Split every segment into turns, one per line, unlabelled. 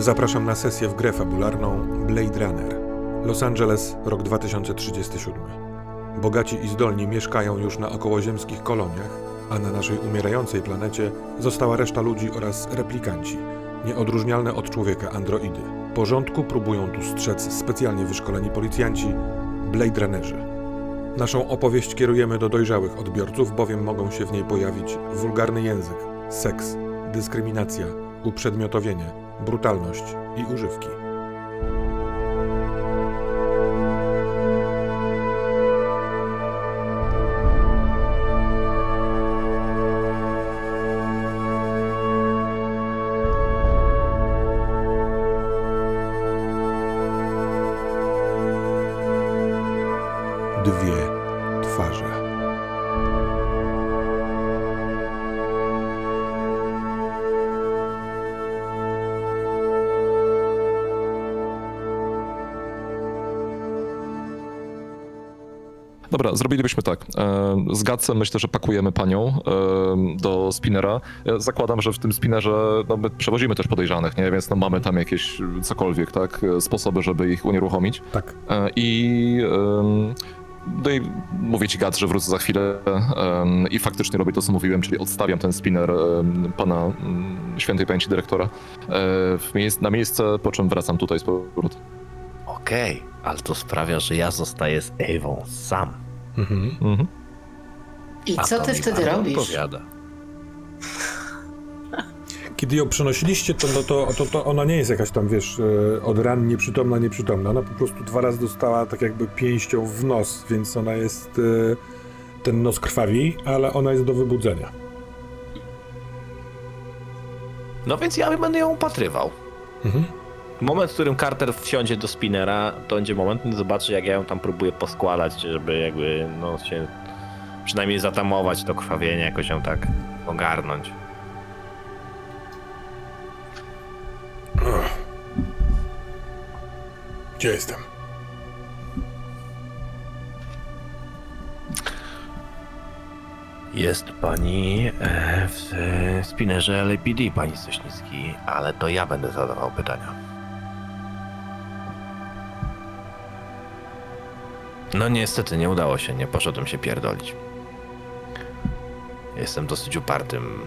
Zapraszam na sesję w grę fabularną Blade Runner. Los Angeles, rok 2037. Bogaci i zdolni mieszkają już na okołoziemskich koloniach, a na naszej umierającej planecie została reszta ludzi oraz replikanci, nieodróżnialne od człowieka androidy. Porządku próbują tu strzec specjalnie wyszkoleni policjanci, Blade Runnerzy. Naszą opowieść kierujemy do dojrzałych odbiorców, bowiem mogą się w niej pojawić wulgarny język, seks, dyskryminacja, uprzedmiotowienie, brutalność i używki.
Dobra, zrobilibyśmy tak. E, Z Gacem myślę, że pakujemy panią e, do spinera. Ja zakładam, że w tym spinerze no, my przewozimy też podejrzanych, nie? Więc no, mamy tam jakieś cokolwiek, tak? Sposoby, żeby ich unieruchomić.
Tak.
E, I, no i mówię ci Gac, że wrócę za chwilę i faktycznie robię to, co mówiłem, czyli odstawiam ten spinner pana mm, świętej pamięci dyrektora miejsc, na miejsce, po czym wracam tutaj z powrotem.
Okej, ale to sprawia, że ja zostaję z Ewą sam.
Mhm.
Mhm.
I
A
co ty wtedy robisz?
Odpowiada.
Kiedy ją przenosiliście, to, no to, to, to ona nie jest jakaś tam, wiesz, e, od ran nieprzytomna, nieprzytomna. Ona po prostu dwa razy dostała tak jakby pięścią w nos, więc ona jest, e, ten nos krwawi, ale ona jest do wybudzenia.
No więc ja będę ją upatrywał.
Mhm.
Moment, w którym Carter wsiądzie do spinera, to będzie moment, kiedy zobaczy, jak ja ją tam próbuję poskładać, żeby jakby, no się przynajmniej zatamować to krwawienie, jakoś ją tak ogarnąć.
Gdzie jestem?
Jest pani e, w e, spinerze LAPD, pani Sośnicki, ale to ja będę zadawał pytania. No niestety nie udało się, nie poszedłem się pierdolić. Jestem dosyć upartym,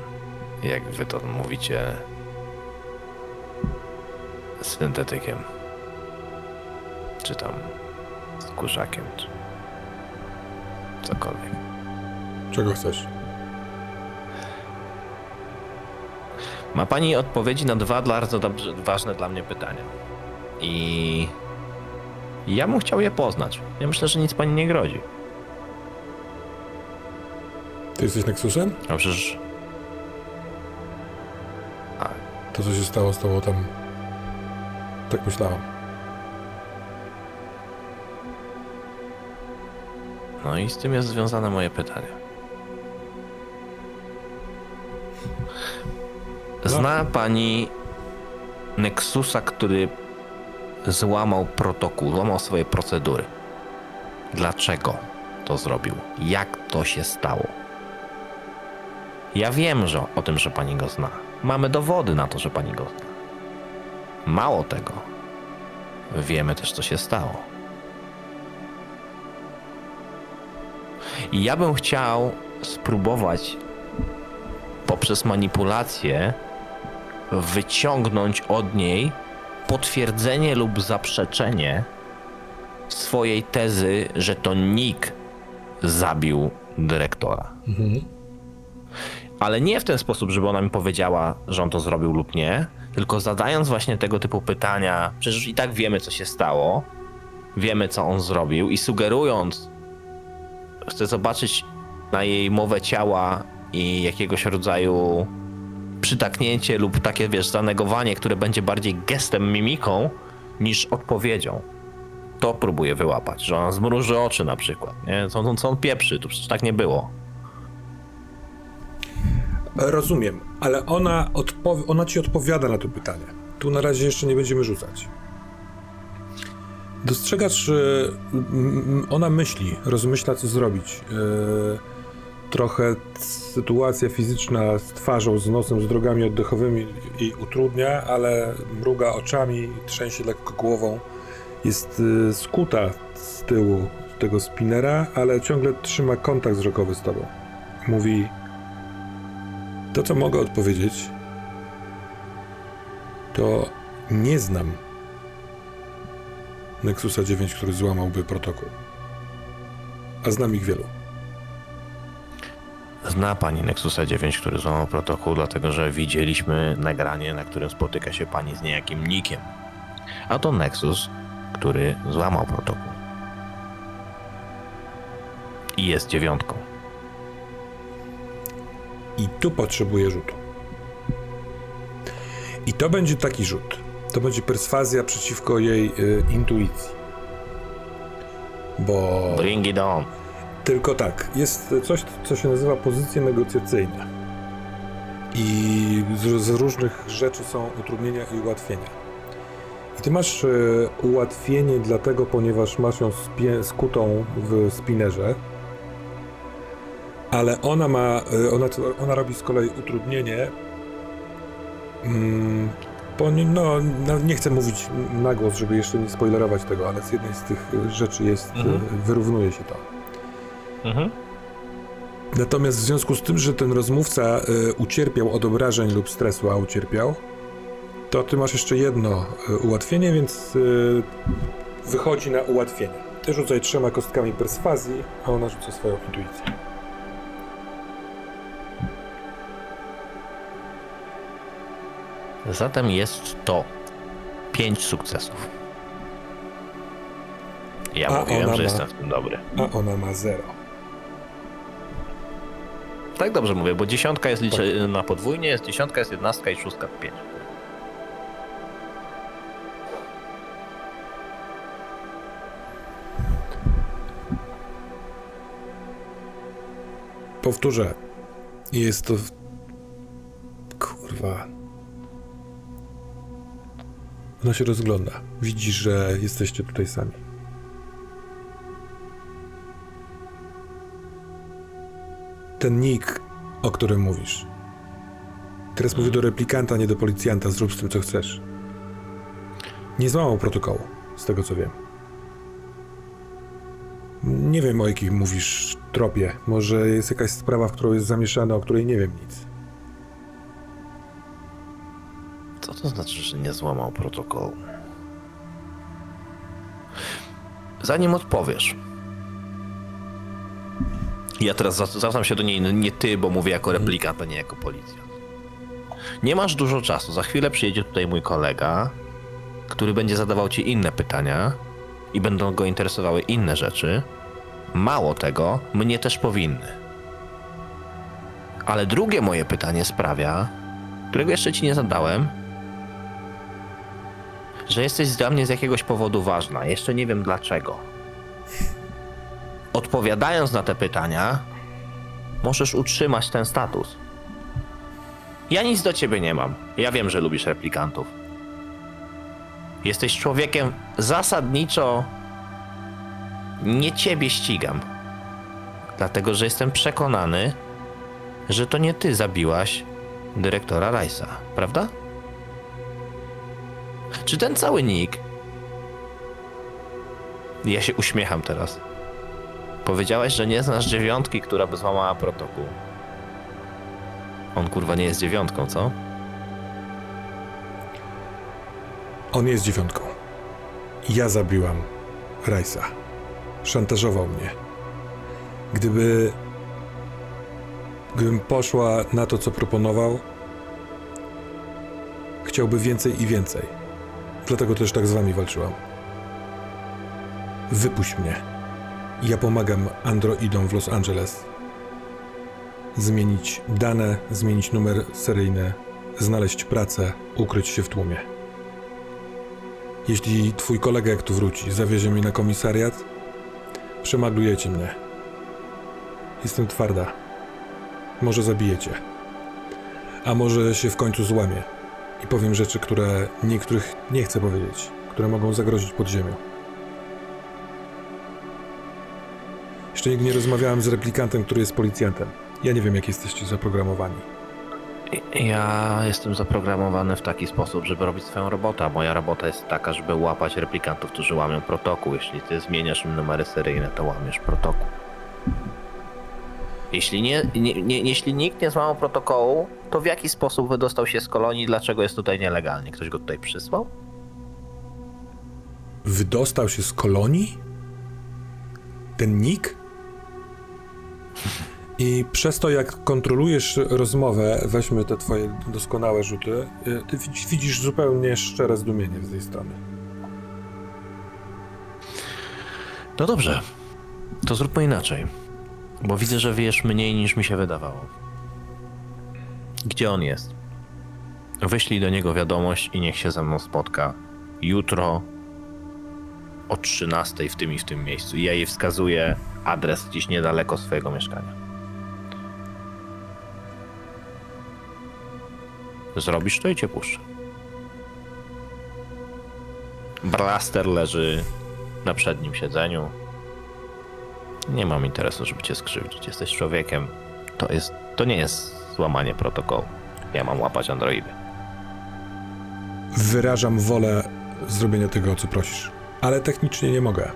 jak wy to mówicie, syntetykiem. Czy tam skórzakiem, czy cokolwiek.
Czego chcesz?
Ma pani odpowiedzi na dwa bardzo dobrze, ważne dla mnie pytania. I ja bym chciał je poznać. Ja myślę, że nic pani nie grozi.
Ty jesteś Nexusem?
A przecież
To, co się stało z tobą tam... Tak myślałam.
No i z tym jest związane moje pytanie. Zna pani Nexusa, który złamał protokół, złamał swoje procedury. Dlaczego to zrobił? Jak to się stało? Ja wiem, że o tym, że pani go zna. Mamy dowody na to, że pani go zna. Mało tego, wiemy też, co się stało. I ja bym chciał spróbować poprzez manipulację wyciągnąć od niej potwierdzenie lub zaprzeczenie swojej tezy, że to Nick zabił dyrektora.
Mhm.
Ale nie w ten sposób, żeby ona mi powiedziała, że on to zrobił lub nie, tylko zadając właśnie tego typu pytania, przecież i tak wiemy, co się stało, wiemy, co on zrobił, i sugerując, chcę zobaczyć na jej mowę ciała i jakiegoś rodzaju przytaknięcie lub takie, wiesz, zanegowanie, które będzie bardziej gestem, mimiką, niż odpowiedzią. To próbuję wyłapać, że ona zmruży oczy na przykład, nie? Co, on- co on pieprzy, to przecież tak nie było.
Rozumiem, ale ona, odpow- ona ci odpowiada na to pytanie. Tu na razie jeszcze nie będziemy rzucać. Dostrzegasz, mm, ona myśli, rozmyśla, co zrobić. Yy, trochę sytuacja fizyczna z twarzą, z nosem, z drogami oddechowymi i utrudnia, ale mruga oczami, trzęsie lekko głową. Jest y, skuta z tyłu tego spinera, ale ciągle trzyma kontakt wzrokowy z tobą. Mówi: To, co mogę odpowiedzieć, to nie znam Nexusa 9, który złamałby protokół. A znam ich wielu.
Zna pani Nexusa 9, który złamał protokół, dlatego że widzieliśmy nagranie, na którym spotyka się pani z niejakim nikiem. A to Nexus, który złamał protokół. I jest dziewiątką.
I tu potrzebuje rzutu. I to będzie taki rzut. To będzie perswazja przeciwko jej y, intuicji. Bo
Bring it on.
Tylko tak, jest coś, co się nazywa pozycje negocjacyjne. I z, z różnych rzeczy są utrudnienia i ułatwienia. I ty masz y, ułatwienie dlatego, ponieważ masz ją spie, skutą w spinerze, ale ona ma, y, ona, ona robi z kolei utrudnienie. Mm, po, nie- no, no, nie chcę mówić na głos, żeby jeszcze nie spoilerować tego, ale z jednej z tych rzeczy jest,
Mhm.
y, wyrównuje się to.
Mhm.
Natomiast w związku z tym, że ten rozmówca y, ucierpiał od obrażeń lub stresu, a ucierpiał, to ty masz jeszcze jedno y, ułatwienie, więc y, wychodzi na ułatwienie. Ty rzucaj trzema kostkami perswazji, a ona rzuca swoją intuicję.
Zatem jest to pięć sukcesów. Ja
A
mówiłem, że
ma-
jestem w tym dobry.
A ona ma zero.
Tak dobrze mówię, bo dziesiątka jest liczona podwójnie, jest dziesiątka, jest jednastka i szóstka pięć.
Powtórzę. Jest to. Kurwa. Ona się rozgląda. Widzi, że jesteście tutaj sami. Ten nick, o którym mówisz. Teraz mówię do replikanta, nie do policjanta. Zrób z tym, co chcesz. Nie złamał protokołu, z tego co wiem. Nie wiem, o jakim mówisz tropie. Może jest jakaś sprawa, w którą jest zamieszany, o której nie wiem nic.
Co to znaczy, że nie złamał protokołu? Zanim odpowiesz. Ja teraz zwracam się do niej nie ty, bo mówię jako replikant, a nie jako policjant. Nie masz dużo czasu. Za chwilę przyjedzie tutaj mój kolega, który będzie zadawał ci inne pytania i będą go interesowały inne rzeczy. Mało tego, mnie też powinny. Ale drugie moje pytanie sprawia, którego jeszcze ci nie zadałem, że jesteś dla mnie z jakiegoś powodu ważna. Jeszcze nie wiem dlaczego. Odpowiadając na te pytania, możesz utrzymać ten status. Ja nic do ciebie nie mam. Ja wiem, że lubisz replikantów. Jesteś człowiekiem zasadniczo. Nie ciebie ścigam. Dlatego, że jestem przekonany, że to nie ty zabiłaś dyrektora Rice'a, prawda? Czy ten cały nick. Ja się uśmiecham teraz. Powiedziałeś, że nie znasz dziewiątki, która by złamała protokół. On kurwa nie jest dziewiątką, co?
On jest dziewiątką. Ja zabiłam Rajsa. Szantażował mnie. Gdyby. Gdybym poszła na to, co proponował, chciałby więcej i więcej. Dlatego też tak z wami walczyłam. Wypuść mnie. Ja pomagam androidom w Los Angeles. Zmienić dane, zmienić numer seryjny, znaleźć pracę, ukryć się w tłumie. Jeśli twój kolega, jak tu wróci, zawiezie mnie na komisariat, przemaglujecie mnie. Jestem twarda. Może zabijecie. A może się w końcu złamię i powiem rzeczy, które niektórych nie chcę powiedzieć, które mogą zagrozić podziemiu. Jeszcze nigdy nie rozmawiałem z replikantem, który jest policjantem. Ja nie wiem, jak jesteście zaprogramowani.
Ja jestem zaprogramowany w taki sposób, żeby robić swoją robotę. Moja robota jest taka, żeby łapać replikantów, którzy łamią protokół. Jeśli ty zmieniasz im numery seryjne, to łamiesz protokół. Jeśli, nie, nie, nie, jeśli nikt nie złamał protokołu, to w jaki sposób wydostał się z kolonii? Dlaczego jest tutaj nielegalnie? Ktoś go tutaj przysłał?
Wydostał się z kolonii? Ten Nick? I przez to, jak kontrolujesz rozmowę, weźmy te twoje doskonałe rzuty, y, ty widz- widzisz zupełnie szczere zdumienie z tej strony.
No dobrze, to zróbmy inaczej. Bo widzę, że wiesz mniej niż mi się wydawało. Gdzie on jest? Wyślij do niego wiadomość i niech się ze mną spotka jutro o 13 w tym i w tym miejscu. Ja jej wskazuję adres gdzieś niedaleko swojego mieszkania. Zrobisz to i cię puszczę. Blaster leży na przednim siedzeniu. Nie mam interesu, żeby cię skrzywdzić. Jesteś człowiekiem. To jest. To nie jest złamanie protokołu. Ja mam łapać androidy.
Wyrażam wolę zrobienia tego, o co prosisz. Ale technicznie nie mogę.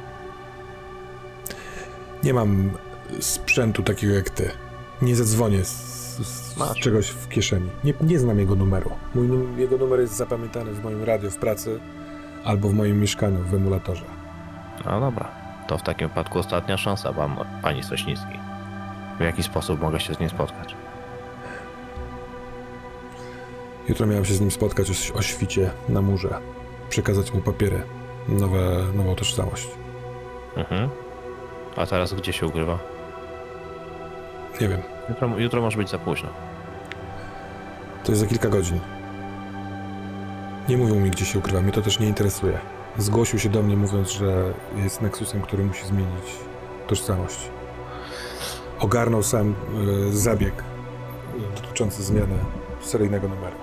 Nie mam sprzętu takiego jak ty. Nie zadzwonię z, z, z czegoś w kieszeni. Nie, nie znam jego numeru. Mój, jego numer jest zapamiętany w moim radio w pracy albo w moim mieszkaniu w emulatorze.
No dobra. To w takim wypadku ostatnia szansa, pan, pani Sośnicki. W jaki sposób mogę się z nim spotkać?
Jutro miałem się z nim spotkać o, o świcie na murze. Przekazać mu papiery. Nowe, nową tożsamość.
Mhm. A teraz gdzie się ukrywa?
Nie wiem.
Jutro, jutro może być za późno.
To jest za kilka godzin. Nie mówią mi, gdzie się ukrywa. Mnie to też nie interesuje. Zgłosił się do mnie, mówiąc, że jest Nexusem, który musi zmienić tożsamość. Ogarnął sam y, zabieg y, dotyczący zmiany seryjnego numeru.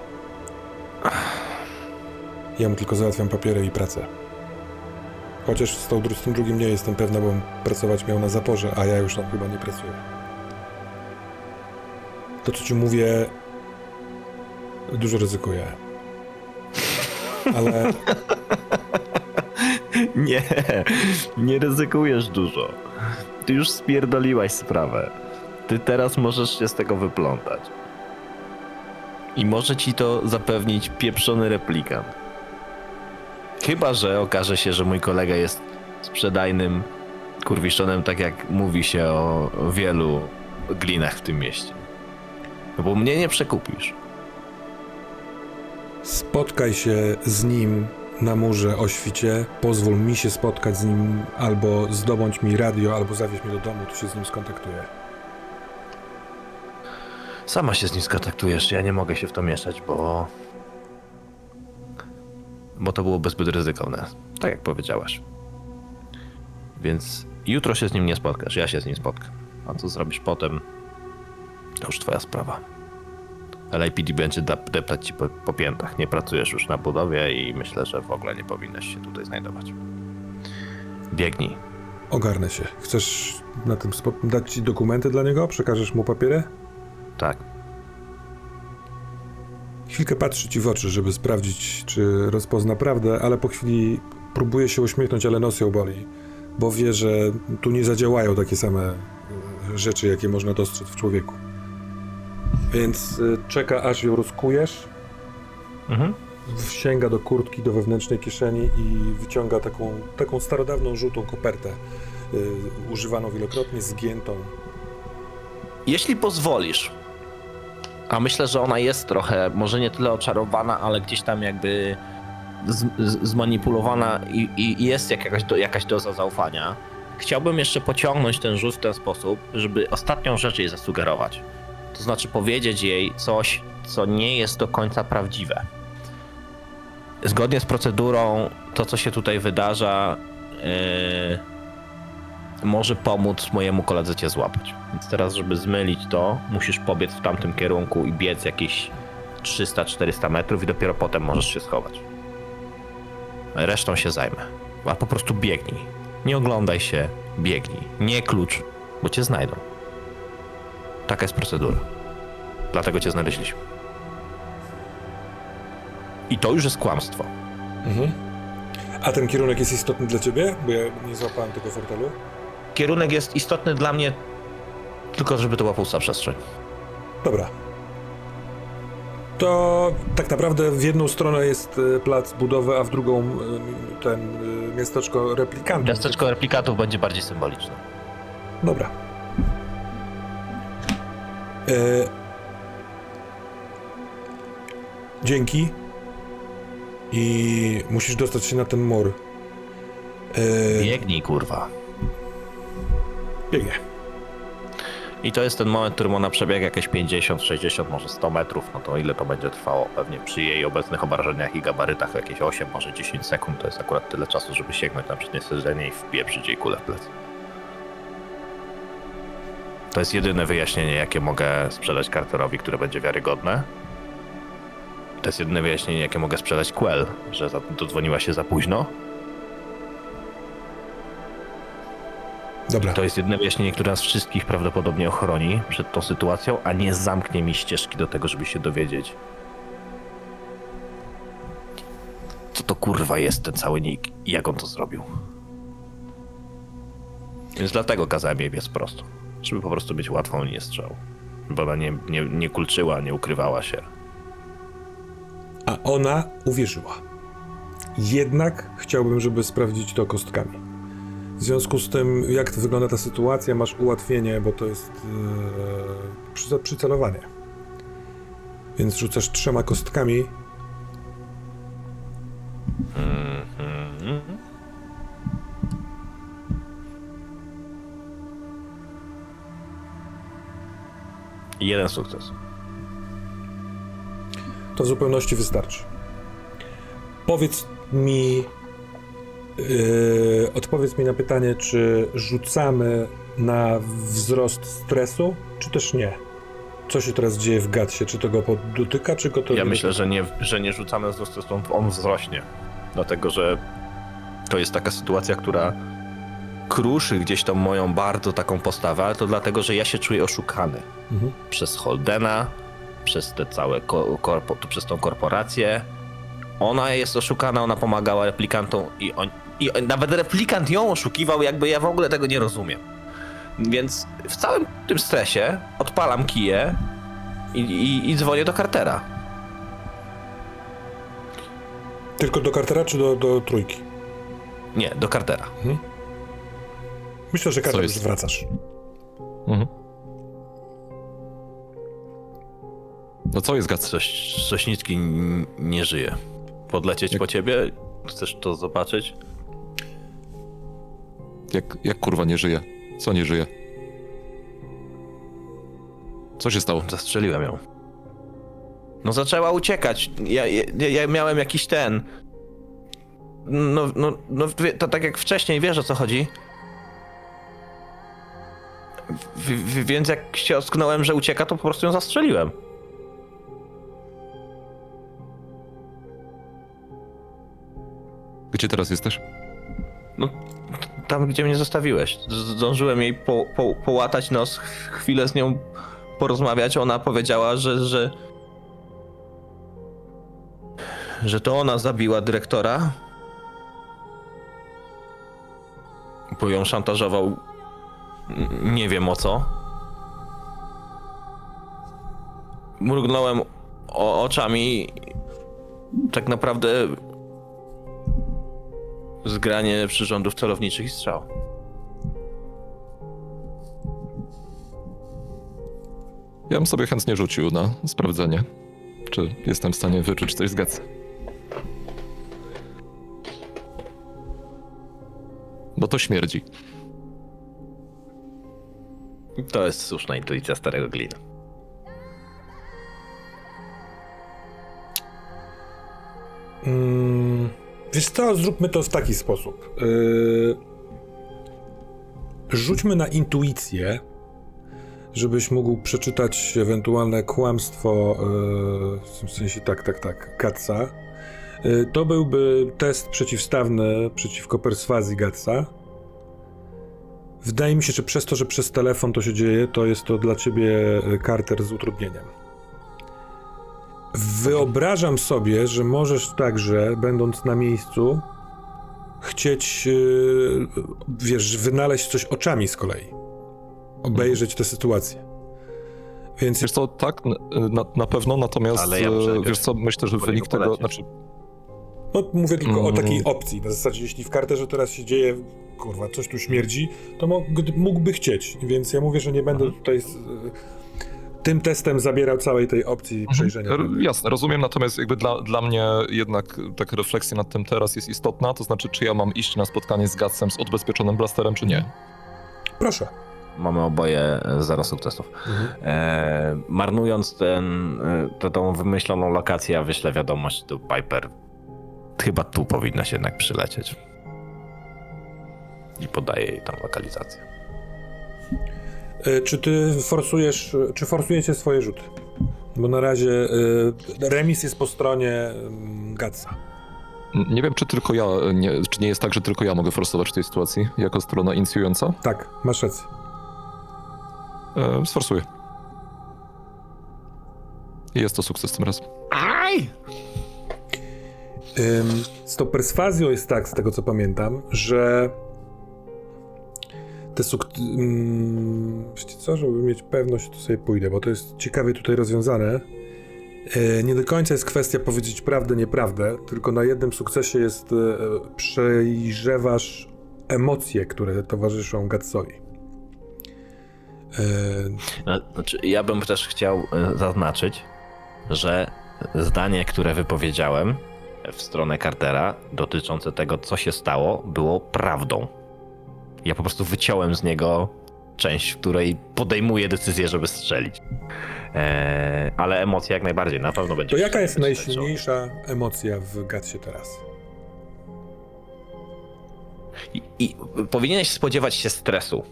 Ja mu tylko załatwiam papiery i pracę. Chociaż z, tą, z tym drugim nie jestem pewna, bo pracować miał na zaporze, a ja już tam chyba nie pracuję. To, co ci mówię, dużo ryzykuję. Ale
Nie, nie ryzykujesz dużo. Ty już spierdoliłaś sprawę. Ty teraz możesz się z tego wyplątać. I może ci to zapewnić pieprzony replikant. Chyba, że okaże się, że mój kolega jest sprzedajnym kurwiszonem, tak jak mówi się o wielu glinach w tym mieście. No bo mnie nie przekupisz.
spotkaj się z nim na murze o świcie. Pozwól mi się spotkać z nim, albo zdobądź mi radio, albo zawieź mnie do domu, to się z nim skontaktuję.
Sama się z nim skontaktujesz, ja nie mogę się w to mieszać, bo. Bo to byłoby zbyt ryzykowne. Tak jak powiedziałaś. Więc jutro się z nim nie spotkasz, ja się z nim spotkam. A co zrobisz potem, to już twoja sprawa. LAPD będzie deptać ci po, po piętach. Nie pracujesz już na budowie i myślę, że w ogóle nie powinnaś się tutaj znajdować. Biegnij.
Ogarnę się. Chcesz na tym dać ci dokumenty dla niego? Przekażesz mu papiery?
Tak.
Chwilkę patrzy ci w oczy, żeby sprawdzić, czy rozpozna prawdę, ale po chwili próbuje się uśmiechnąć, ale nos ją boli, bo wie, że tu nie zadziałają takie same e, rzeczy, jakie można dostrzec w człowieku. Więc e, czeka, aż ją rozkujesz,
Mhm.
sięga do kurtki, do wewnętrznej kieszeni i wyciąga taką, taką starodawną, żółtą kopertę, e, używaną wielokrotnie, zgiętą.
Jeśli pozwolisz, a myślę, że ona jest trochę, może nie tyle oczarowana, ale gdzieś tam jakby z, z, zmanipulowana i, i jest jakaś, do, jakaś doza zaufania, chciałbym jeszcze pociągnąć ten rzut w ten sposób, żeby ostatnią rzecz jej zasugerować. To znaczy powiedzieć jej coś, co nie jest do końca prawdziwe. Zgodnie z procedurą, to co się tutaj wydarza, yy, może pomóc mojemu koledze cię złapać. Więc teraz, żeby zmylić to, musisz pobiec w tamtym kierunku i biec jakieś 300-400 metrów i dopiero potem możesz się schować. Resztą się zajmę. A po prostu biegnij. Nie oglądaj się, biegnij. Nie klucz, bo cię znajdą. Taka jest procedura. Dlatego cię znaleźliśmy. I to już jest kłamstwo.
Mhm. A ten kierunek jest istotny dla ciebie? Bo ja nie złapałem tego fortelu.
Kierunek jest istotny dla mnie tylko, żeby to była pusta przestrzeń.
Dobra. To tak naprawdę w jedną stronę jest e, plac budowy, a w drugą e, ten e, miasteczko replikantów.
Miasteczko replikatów będzie bardziej symboliczne.
Dobra. E... Dzięki. I musisz dostać się na ten mur. E...
Biegnij, kurwa.
Biegnie.
I to jest ten moment, w którym ona przebiega jakieś 50, 60, może 100 metrów. No to ile to będzie trwało? Pewnie przy jej obecnych obrażeniach i gabarytach jakieś 8, może 10 sekund. To jest akurat tyle czasu, żeby sięgnąć na przednie siedzenie i wpieprzyć jej kulę w plecy. To jest jedyne wyjaśnienie, jakie mogę sprzedać Carterowi, które będzie wiarygodne. To jest jedyne wyjaśnienie, jakie mogę sprzedać Quell, że dodzwoniła się za późno.
Dobra.
To jest jedyne wyjaśnienie, które nas wszystkich prawdopodobnie ochroni przed tą sytuacją, a nie zamknie mi ścieżki do tego, żeby się dowiedzieć. Co to kurwa jest ten cały nick i jak on to zrobił. Więc dlatego kazałem jej biec prosto. Żeby po prostu mieć łatwą linię strzału. Bo ona nie, nie, nie kulczyła, nie ukrywała się.
A ona uwierzyła. Jednak chciałbym, żeby sprawdzić to kostkami. W związku z tym, jak wygląda ta sytuacja, masz ułatwienie, bo to jest przy, przycelowanie. Więc rzucasz trzema kostkami.
Mhm. Jeden sukces.
To w zupełności wystarczy. Powiedz mi, yy, odpowiedz mi na pytanie, czy rzucamy na wzrost stresu, czy też nie? Co się teraz dzieje w Gatsie? Czy to go dotyka, czy go to
Ja
nie
myślę,
dotyka?
że nie, że nie rzucamy z testosteronu, on wzrośnie. Dlatego, że to jest taka sytuacja, która kruszy gdzieś tą moją bardzo taką postawę, ale to dlatego, że ja się czuję oszukany
Mhm.
przez Holdena, przez te całe ko- korpo, przez tą korporację. Ona jest oszukana, ona pomagała replikantom i, on, i nawet replikant ją oszukiwał, jakby ja w ogóle tego nie rozumiem. Więc w całym tym stresie odpalam kiję i, i, i dzwonię do Cartera.
Tylko do Cartera, czy do, do trójki?
Nie, do Cartera.
Myślę, że Carter już wracasz.
Mhm. No co jest Gac?
Coś, Sośnicki nie żyje. Podlecieć
Jak-
po ciebie? Chcesz to zobaczyć?
Jak, jak kurwa nie żyje? Co nie żyje? Co się stało?
Zastrzeliłem ją. No zaczęła uciekać. Ja, ja, ja miałem jakiś ten. No, no, no to tak jak wcześniej, wiesz o co chodzi? W, w, więc jak się ocknąłem, że ucieka, to po prostu ją zastrzeliłem.
Gdzie teraz jesteś?
No, tam gdzie mnie zostawiłeś. Zdążyłem jej po, po, połatać nos, ch- chwilę z nią porozmawiać. Ona powiedziała, że, że. że to ona zabiła dyrektora. Bo ją szantażował. Nie wiem o co. Mrugnąłem o, oczami. Tak naprawdę zgranie przyrządów celowniczych i strzał.
Ja bym sobie chętnie rzucił na sprawdzenie, czy jestem w stanie wyczuć coś z Gac. Bo to śmierdzi.
To jest słuszna intuicja starego glina.
Mm, wiesz co, zróbmy to w taki sposób. Yy, rzućmy na intuicję, żebyś mógł przeczytać ewentualne kłamstwo, yy, w sensie tak, tak, tak, Gatsa. Yy, to byłby test przeciwstawny przeciwko perswazji Gatsa. Wydaje mi się, że przez to, że przez telefon to się dzieje, to jest to dla ciebie e, Carter z utrudnieniem. Wyobrażam sobie, że możesz także, będąc na miejscu, chcieć, e, wiesz, wynaleźć coś oczami z kolei. Obejrzeć tę sytuację. Więc
Wiesz co, tak, na, na pewno, natomiast
Ale ja najpierw
wiesz co, myślę, że wynik tego, znaczy
No, mówię tylko o
Mm.
takiej opcji. Na zasadzie, jeśli w karterze teraz się dzieje, kurwa, coś tu śmierdzi, to mógł- mógłby chcieć. Więc ja mówię, że nie będę
Mhm.
tutaj z, y, tym testem zabierał całej tej opcji przejrzenia.
R- Jasne, rozumiem, natomiast jakby dla, dla mnie jednak taka refleksja nad tym teraz jest istotna, to znaczy czy ja mam iść na spotkanie z Gatsem z odbezpieczonym blasterem, czy nie.
Proszę.
Mamy oboje zero sukcesów. E, marnując ten, e, tę tą wymyśloną lokację, ja wyślę wiadomość do Piper. Chyba tu powinna się jednak przylecieć. I podaję jej tam lokalizację.
Y, Czy ty forsujesz, czy forsujecie swoje rzuty? Bo na razie y, remis jest po stronie mm, Gatsa.
Nie wiem, czy tylko ja, nie, czy nie jest tak, że tylko ja mogę forsować w tej sytuacji, jako strona inicjująca.
Tak, masz rację.
E, sforsuję. Jest to sukces tym razem.
Aj!
Ym, z tą perswazją jest tak, z tego co pamiętam, że te suk... Ym, wiecie co, żeby mieć pewność, to sobie pójdę, bo to jest ciekawie tutaj rozwiązane. E, nie do końca jest kwestia powiedzieć prawdę, nieprawdę, tylko na jednym sukcesie jest e, przejrzewasz emocje, które towarzyszą Gatsowi. E,
No, Znaczy, ja bym też chciał zaznaczyć, że zdanie, które wypowiedziałem w stronę Cartera dotyczące tego, co się stało, było prawdą. Ja po prostu wyciąłem z niego część, w której podejmuję decyzję, żeby strzelić. Eee, ale emocje jak najbardziej, na pewno będzie.
to jaka jest najsilniejsza emocja w Gatsie teraz?
I, I powinieneś spodziewać się stresu,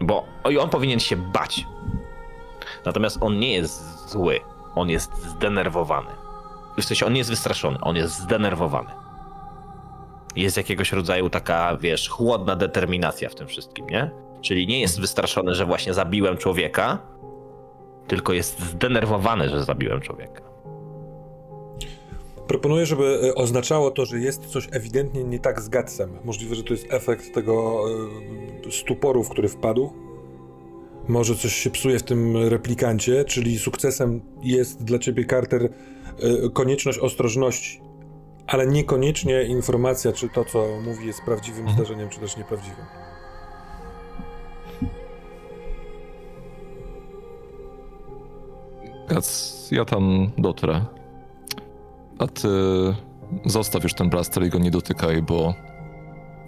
bo on powinien się bać. Natomiast on nie jest zły, on jest zdenerwowany. W sensie on nie jest wystraszony, on jest zdenerwowany. Jest jakiegoś rodzaju taka, wiesz, chłodna determinacja w tym wszystkim, nie? Czyli nie jest wystraszony, że właśnie zabiłem człowieka, tylko jest zdenerwowany, że zabiłem człowieka.
Proponuję, żeby e, oznaczało to, że jest coś ewidentnie nie tak z Gatsem. Możliwe, że to jest efekt tego e, stuporu, w który wpadł. Może coś się psuje w tym replikancie, czyli sukcesem jest dla ciebie, Carter, e, konieczność ostrożności, ale niekoniecznie informacja, czy to, co mówi, jest prawdziwym
Mhm.
zdarzeniem, czy też nieprawdziwym.
Gac, ja tam dotrę. A ty zostaw już ten blaster i go nie dotykaj, bo,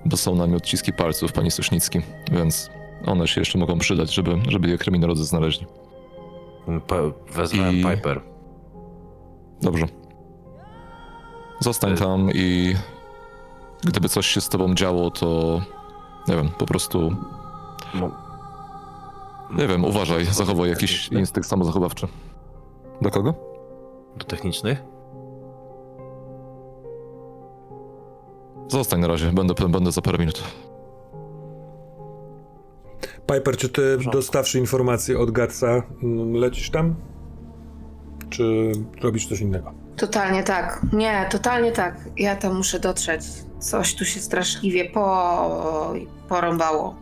bo są na mnie odciski palców, pani Sośnicki, więc one się jeszcze mogą przydać, żeby, żeby je kryminolodzy znaleźli.
P- wezwałem
I-
Piper.
Dobrze. Zostań tam i gdyby coś się z tobą działo, to nie wiem, po prostu,
Mo-
nie wiem, uważaj, zachowaj jakiś instynkt samozachowawczy. Do kogo?
Do technicznych?
Zostań na razie, będę, będę za parę minut.
Piper, czy ty, dostawszy informacje od Gatsa, mm, lecisz tam? Czy robisz coś innego?
Totalnie tak. Nie, totalnie tak. Ja tam muszę dotrzeć. Coś tu się straszliwie po... porąbało.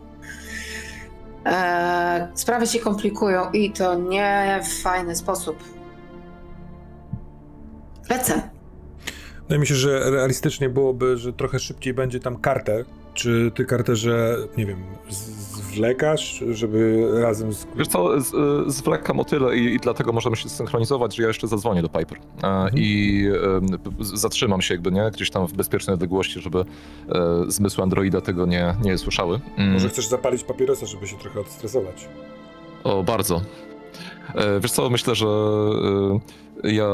Eee, sprawy się komplikują i to nie w fajny sposób. Lecę.
Wydaje mi się, że realistycznie byłoby, że trochę szybciej będzie tam Carter. Czy ty, Carterze, nie wiem, z- zwlekasz, żeby razem z...
Wiesz co, z, y, zwlekam o tyle i, i dlatego możemy się zsynchronizować, że ja jeszcze zadzwonię do Piper. E, I em, p- z- zatrzymam się jakby, nie? Gdzieś tam w bezpiecznej odległości, żeby e, zmysły Androida tego nie, nie słyszały. Mm.
Może chcesz zapalić papierosa, żeby się trochę odstresować?
O, bardzo. E, Wiesz co, myślę, że e, ja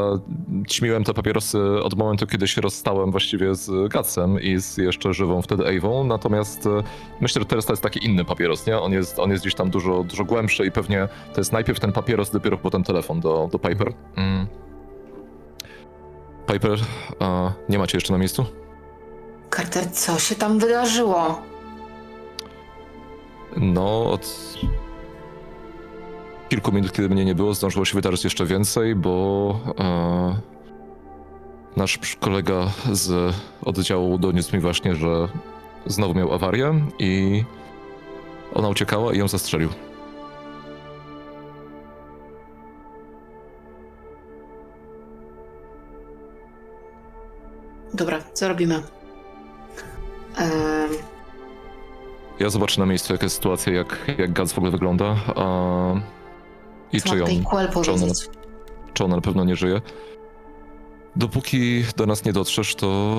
ćmiłem te papierosy od momentu, kiedy się rozstałem właściwie z Gatsem i z jeszcze żywą wtedy Ewą, natomiast e, myślę, że teraz to jest taki inny papieros, nie? On jest, on jest gdzieś tam dużo, dużo głębszy i pewnie to jest najpierw ten papieros, dopiero potem telefon do, do Piper. Mm. Piper, a nie macie jeszcze na miejscu?
Carter, co się tam wydarzyło?
No, od kilku minut, kiedy mnie nie było, zdążyło się wydarzyć jeszcze więcej, bo e, nasz kolega z oddziału doniósł mi właśnie, że znowu miał awarię i ona uciekała i ją zastrzelił.
Dobra, co robimy?
Ja zobaczę na miejscu, jaka jest sytuacja, jak, jak Gaz w ogóle wygląda a, i czy, ją, czy ona- czy ona na pewno nie żyje. Dopóki do nas nie dotrzesz, to...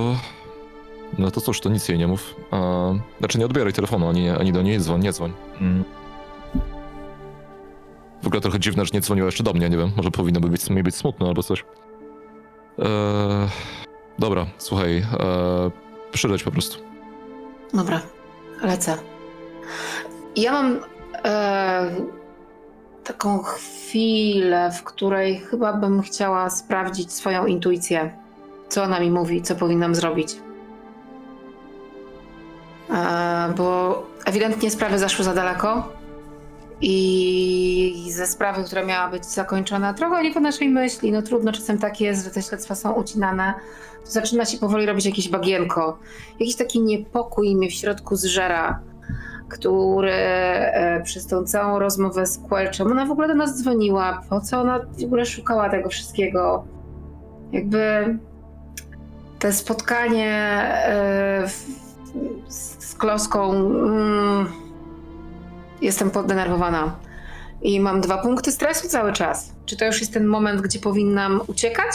No to cóż, to nic jej nie mów. A, znaczy nie odbieraj telefonu, ani, ani do niej dzwoń, nie dzwoń. Mm. W ogóle trochę dziwne, że nie dzwoniła jeszcze do mnie, nie wiem, może powinno by być, mi być smutno albo coś. Eee, dobra, słuchaj, eee, przyleć po prostu.
Dobra, lecę. Ja mam e, taką chwilę, w której chyba bym chciała sprawdzić swoją intuicję. Co ona mi mówi, co powinnam zrobić. E, bo ewidentnie sprawy zaszły za daleko. I ze sprawy, która miała być zakończona trochę nie po naszej myśli, no trudno, czasem tak jest, że te śledztwa są ucinane, to zaczyna się powoli robić jakieś bagienko jakiś taki niepokój mnie w środku zżera, który e, przez tą całą rozmowę z Quelczem, ona w ogóle do nas dzwoniła, po co ona w ogóle szukała tego wszystkiego. Jakby te spotkanie e, z Kloską, mm, jestem poddenerwowana. I mam dwa punkty stresu cały czas. Czy to już jest ten moment, gdzie powinnam uciekać?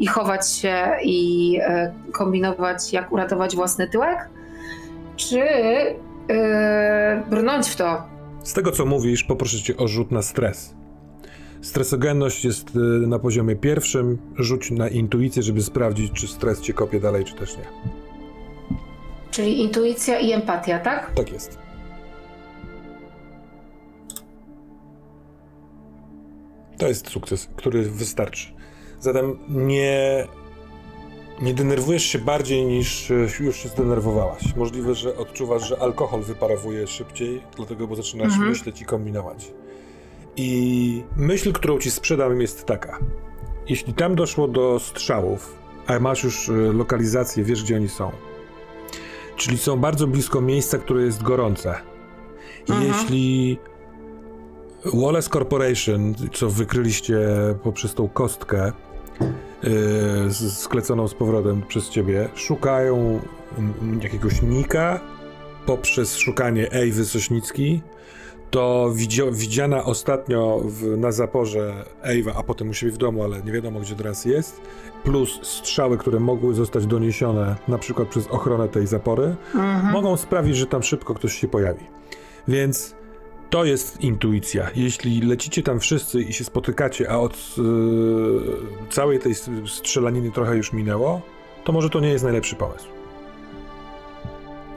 i chować się i e, kombinować, jak uratować własny tyłek? Czy e, brnąć w to?
Z tego co mówisz, poproszę cię o rzut na stres. Stresogenność jest y, na poziomie pierwszym. Rzuć na intuicję, żeby sprawdzić, czy stres cię kopie dalej, czy też nie.
Czyli intuicja i empatia, tak?
Tak jest. To jest sukces, który wystarczy. Zatem nie, nie denerwujesz się bardziej niż e, już się zdenerwowałaś. Możliwe, że odczuwasz, że alkohol wyparowuje szybciej, dlatego bo zaczynasz
Mhm.
myśleć i kombinować. I myśl, którą ci sprzedam, jest taka. Jeśli tam doszło do strzałów, a masz już e, lokalizację, wiesz gdzie oni są, czyli są bardzo blisko miejsca, które jest gorące. I
Mhm.
jeśli Wallace Corporation, co wykryliście poprzez tą kostkę skleconą z powrotem przez ciebie, szukają jakiegoś Nika poprzez szukanie Ewy Sośnicki, to widziana ostatnio w, na zaporze Ewa, a potem u siebie w domu, ale nie wiadomo gdzie teraz jest, plus strzały, które mogły zostać doniesione na przykład przez ochronę tej zapory,
Mhm.
mogą sprawić, że tam szybko ktoś się pojawi. Więc to jest intuicja. Jeśli lecicie tam wszyscy i się spotykacie, a od yy, całej tej strzelaniny trochę już minęło, to może to nie jest najlepszy pomysł.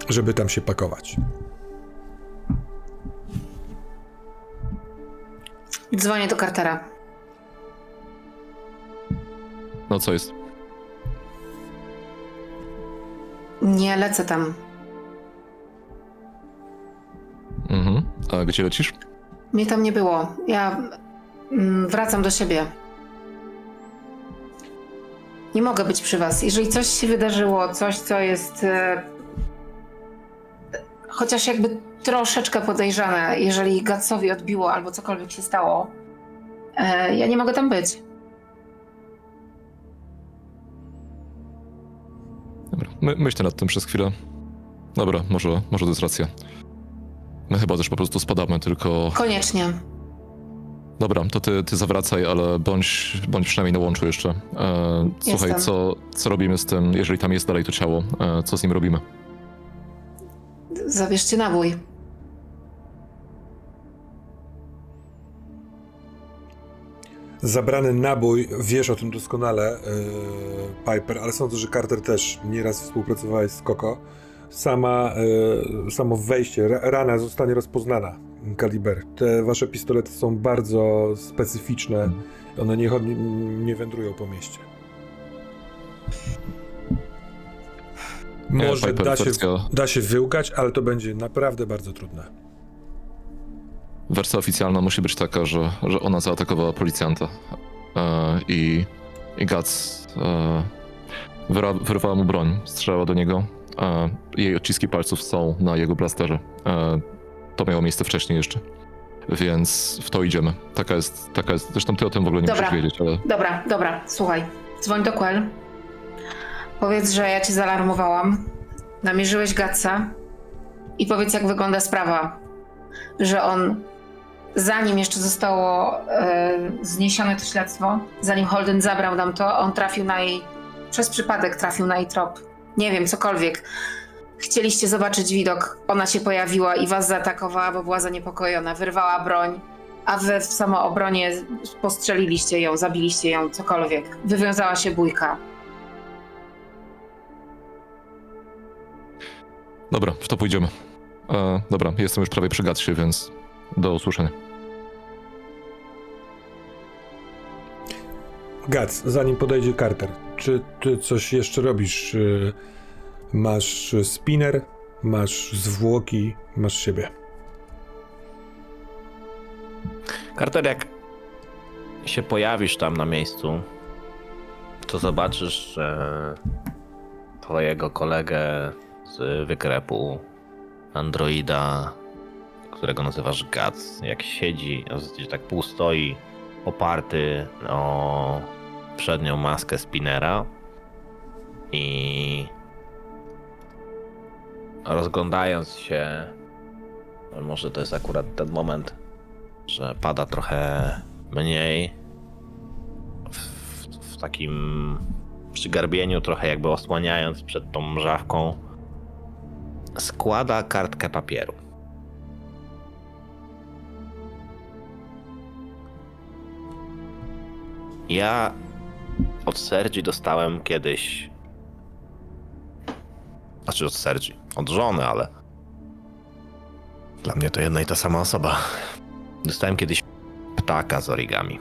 Żeby tam się pakować.
Dzwonię do Cartera.
No co jest?
Nie lecę tam.
Mhm. A gdzie lecisz?
Mnie tam nie było. Ja mm, wracam do siebie. Nie mogę być przy was. Jeżeli coś się wydarzyło, coś, co jest e, chociaż jakby troszeczkę podejrzane, jeżeli Gatsowi odbiło albo cokolwiek się stało, e, ja nie mogę tam być.
Dobra, My, myślę nad tym przez chwilę. Dobra, może, może to jest racja. My chyba też po prostu spadamy, tylko...
Koniecznie.
Dobra, to ty, ty zawracaj, ale bądź, bądź przynajmniej na łączu jeszcze. E, słuchaj, co, co robimy z tym, jeżeli tam jest dalej to ciało? E, co z nim robimy?
Zabierzcie nabój.
Zabrany nabój, wiesz o tym doskonale, yy, Piper, ale sądzę, że Carter też nieraz współpracowałeś z Koko. Sama, yy, samo wejście, ra, rana zostanie rozpoznana, kaliber. Te wasze pistolety są bardzo specyficzne, one nie, nie wędrują po mieście. Może da się, da się wyłgać, ale to będzie naprawdę bardzo trudne.
wersja oficjalna musi być taka, że, że ona zaatakowała policjanta e, i, i Guts e, wyrwała mu broń, strzela do niego. E, jej odciski palców są na jego blasterze. E, to miało miejsce wcześniej jeszcze. Więc w to idziemy. Taka jest, taka jest. Zresztą ty o tym w ogóle nie
Dobra.
musisz wiedzieć, ale
Dobra, dobra, słuchaj. Dzwoń do Quell. Powiedz, że ja cię zaalarmowałam. Namierzyłeś Gatsa. I powiedz, jak wygląda sprawa. Że on, zanim jeszcze zostało e, zniesione to śledztwo, zanim Holden zabrał nam to, on trafił na jej, przez przypadek trafił na jej trop. Nie wiem, cokolwiek. Chcieliście zobaczyć widok. Ona się pojawiła i was zaatakowała, bo była zaniepokojona. Wyrwała broń a wy w samoobronie postrzeliliście ją, zabiliście ją, cokolwiek. Wywiązała się bójka.
dobra, w to pójdziemy. E, dobra, jestem już prawie przy Gatsie, więc do usłyszenia.
Gac, zanim podejdzie Carter, czy ty coś jeszcze robisz? Y, Masz spinner, masz zwłoki, masz siebie.
Carter, jak się pojawisz tam na miejscu, to zobaczysz, że twojego kolegę z wykrepu, androida, którego nazywasz Gac, jak siedzi, a w zasadzie tak pół stoi, oparty o przednią maskę spinera i rozglądając się, może to jest akurat ten moment, że pada trochę mniej. W, w takim przygarbieniu, trochę jakby osłaniając przed tą mrzawką, składa kartkę papieru. Ja od Sergi dostałem kiedyś. Znaczy od Sergi, od żony, ale. Dla mnie to jedna i ta sama osoba. Dostałem kiedyś ptaka z origami.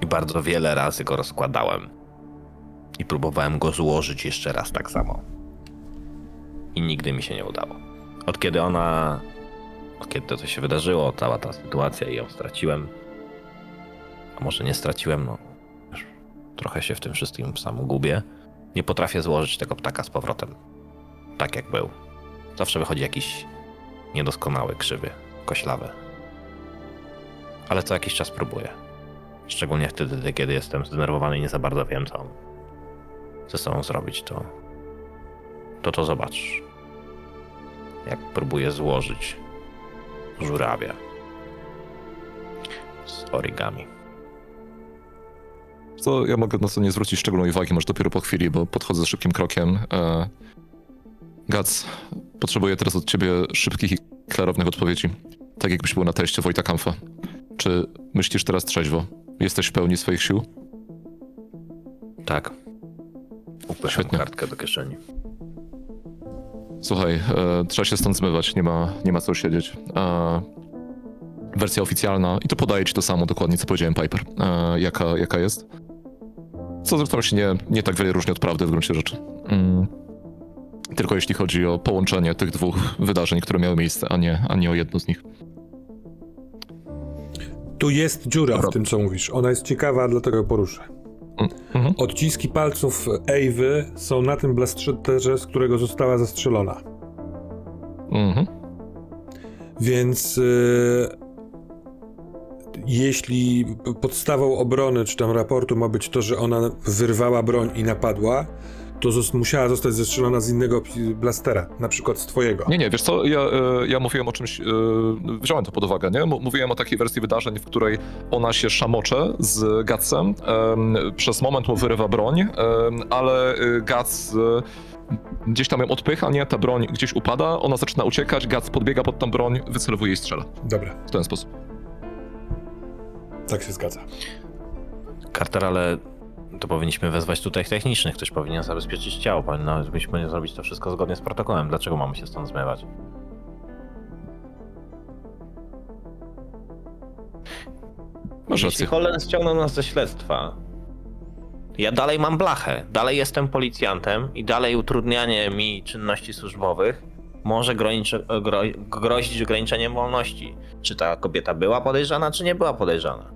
I bardzo wiele razy go rozkładałem. I próbowałem go złożyć jeszcze raz tak samo. I nigdy mi się nie udało. Od kiedy ona. Od kiedy to się wydarzyło, cała ta sytuacja i ją straciłem. A może nie straciłem, no. Już trochę się w tym wszystkim sam gubię. Nie potrafię złożyć tego ptaka z powrotem. Tak jak był. Zawsze wychodzi jakiś niedoskonały, krzywy koślawe. Ale co jakiś czas próbuję. Szczególnie wtedy, kiedy jestem zdenerwowany i nie za bardzo wiem, co ze sobą zrobić, to to to zobacz. Jak próbuję złożyć żurawia z origami.
Co ja mogę na to nie zwrócić szczególnej uwagi, może dopiero po chwili, bo podchodzę szybkim krokiem. E, Gac, potrzebuję teraz od ciebie szybkich i klarownych odpowiedzi. Tak jakbyś był na teście Wojta Kampfa. Czy myślisz teraz trzeźwo? Jesteś w pełni swoich sił?
Tak. Upycham
Świetnie.
kartkę do kieszeni.
Słuchaj, e, trzeba się stąd zmywać, nie ma, nie ma co siedzieć. E, wersja oficjalna, i to podaję ci to samo dokładnie, co powiedziałem Piper, e, jaka, jaka jest. Co zresztą się nie, nie tak wiele różni od prawdy w gruncie rzeczy. Mm. Tylko jeśli chodzi o połączenie tych dwóch wydarzeń, które miały miejsce, a nie, a nie o jedno z nich.
Tu jest dziura
Dobra.
w tym, co mówisz. Ona jest ciekawa, dlatego ją poruszę.
Mm, Mhm.
Odciski palców Ewy są na tym blasterze, z którego została zastrzelona.
Mhm.
Więc y, jeśli podstawą obrony czy tam raportu ma być to, że ona wyrwała broń i napadła, to zos- musiała zostać zestrzelona z innego blastera, na przykład z twojego.
Nie, nie, wiesz co, ja, e, ja mówiłem o czymś, e, wziąłem to pod uwagę, nie? Mówiłem o takiej wersji wydarzeń, w której ona się szamocze z Gatsem, em, przez moment mu wyrywa broń, ale e, Gats gdzieś tam ją odpycha, nie? Ta broń gdzieś upada, ona zaczyna uciekać, Gats podbiega pod tą broń, wycelowuje i strzela.
Dobra,
W ten sposób.
Tak się zgadza.
Carter, ale to powinniśmy wezwać tutaj technicznych. Ktoś powinien zabezpieczyć ciało. Powinniśmy zrobić to wszystko zgodnie z protokołem. Dlaczego mamy się stąd zmywać?
Masz
Jeśli. Holland ściągnął nas ze śledztwa, ja dalej mam blachę. Dalej jestem policjantem i dalej utrudnianie mi czynności służbowych może groniczy, gro, grozić ograniczeniem wolności. Czy ta kobieta była podejrzana, czy nie była podejrzana?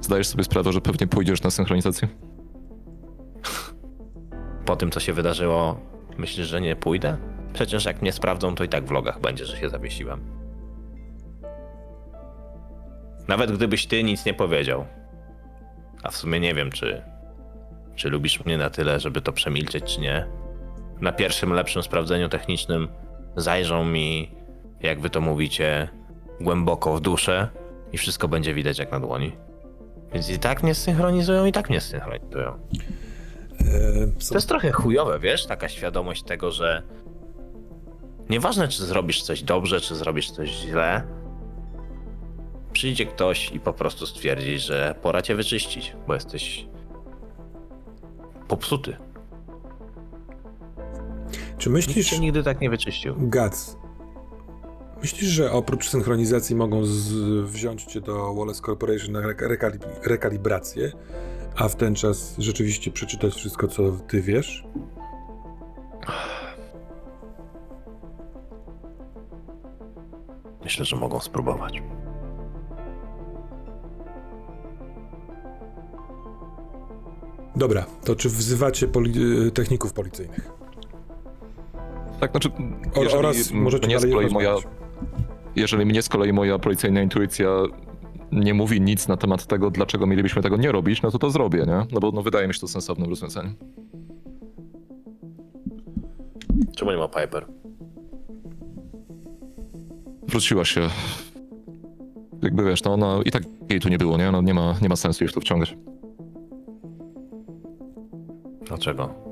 Zdajesz sobie sprawę, że pewnie pójdziesz na synchronizację?
Po tym, co się wydarzyło, myślisz, że nie pójdę? Przecież jak mnie sprawdzą, to i tak w logach będzie, że się zawiesiłem. Nawet gdybyś ty nic nie powiedział. A w sumie nie wiem, czy, czy lubisz mnie na tyle, żeby to przemilczeć, czy nie. Na pierwszym lepszym sprawdzeniu technicznym zajrzą mi, jak wy to mówicie, głęboko w duszę i wszystko będzie widać jak na dłoni. Więc i tak mnie synchronizują, i tak mnie synchronizują.
E,
To jest trochę chujowe, wiesz, taka świadomość tego, że nieważne, czy zrobisz coś dobrze, czy zrobisz coś źle, przyjdzie ktoś i po prostu stwierdzi, że pora cię wyczyścić, bo jesteś popsuty.
Czy
Nikt
myślisz,
cię nigdy tak nie wyczyścił.
Gac, myślisz, że oprócz synchronizacji mogą z, wziąć cię do Wallace Corporation na reka- rekalib- rekalibrację, a w ten czas rzeczywiście przeczytać wszystko, co ty wiesz?
Myślę, że mogą spróbować.
Dobra, to czy wzywacie poli- techników policyjnych?
Tak, znaczy,
O,
jeżeli
oraz możecie
mnie z kolei moja, jeżeli mnie z kolei moja policyjna intuicja nie mówi nic na temat tego, dlaczego mielibyśmy tego nie robić, no to to zrobię, nie? No bo no, wydaje mi się to sensownym rozwiązaniem.
Czemu nie ma Piper?
Wróciła się. Jakby wiesz, no ona i tak jej tu nie było, nie? No nie ma, nie ma sensu w to wciągać.
Dlaczego?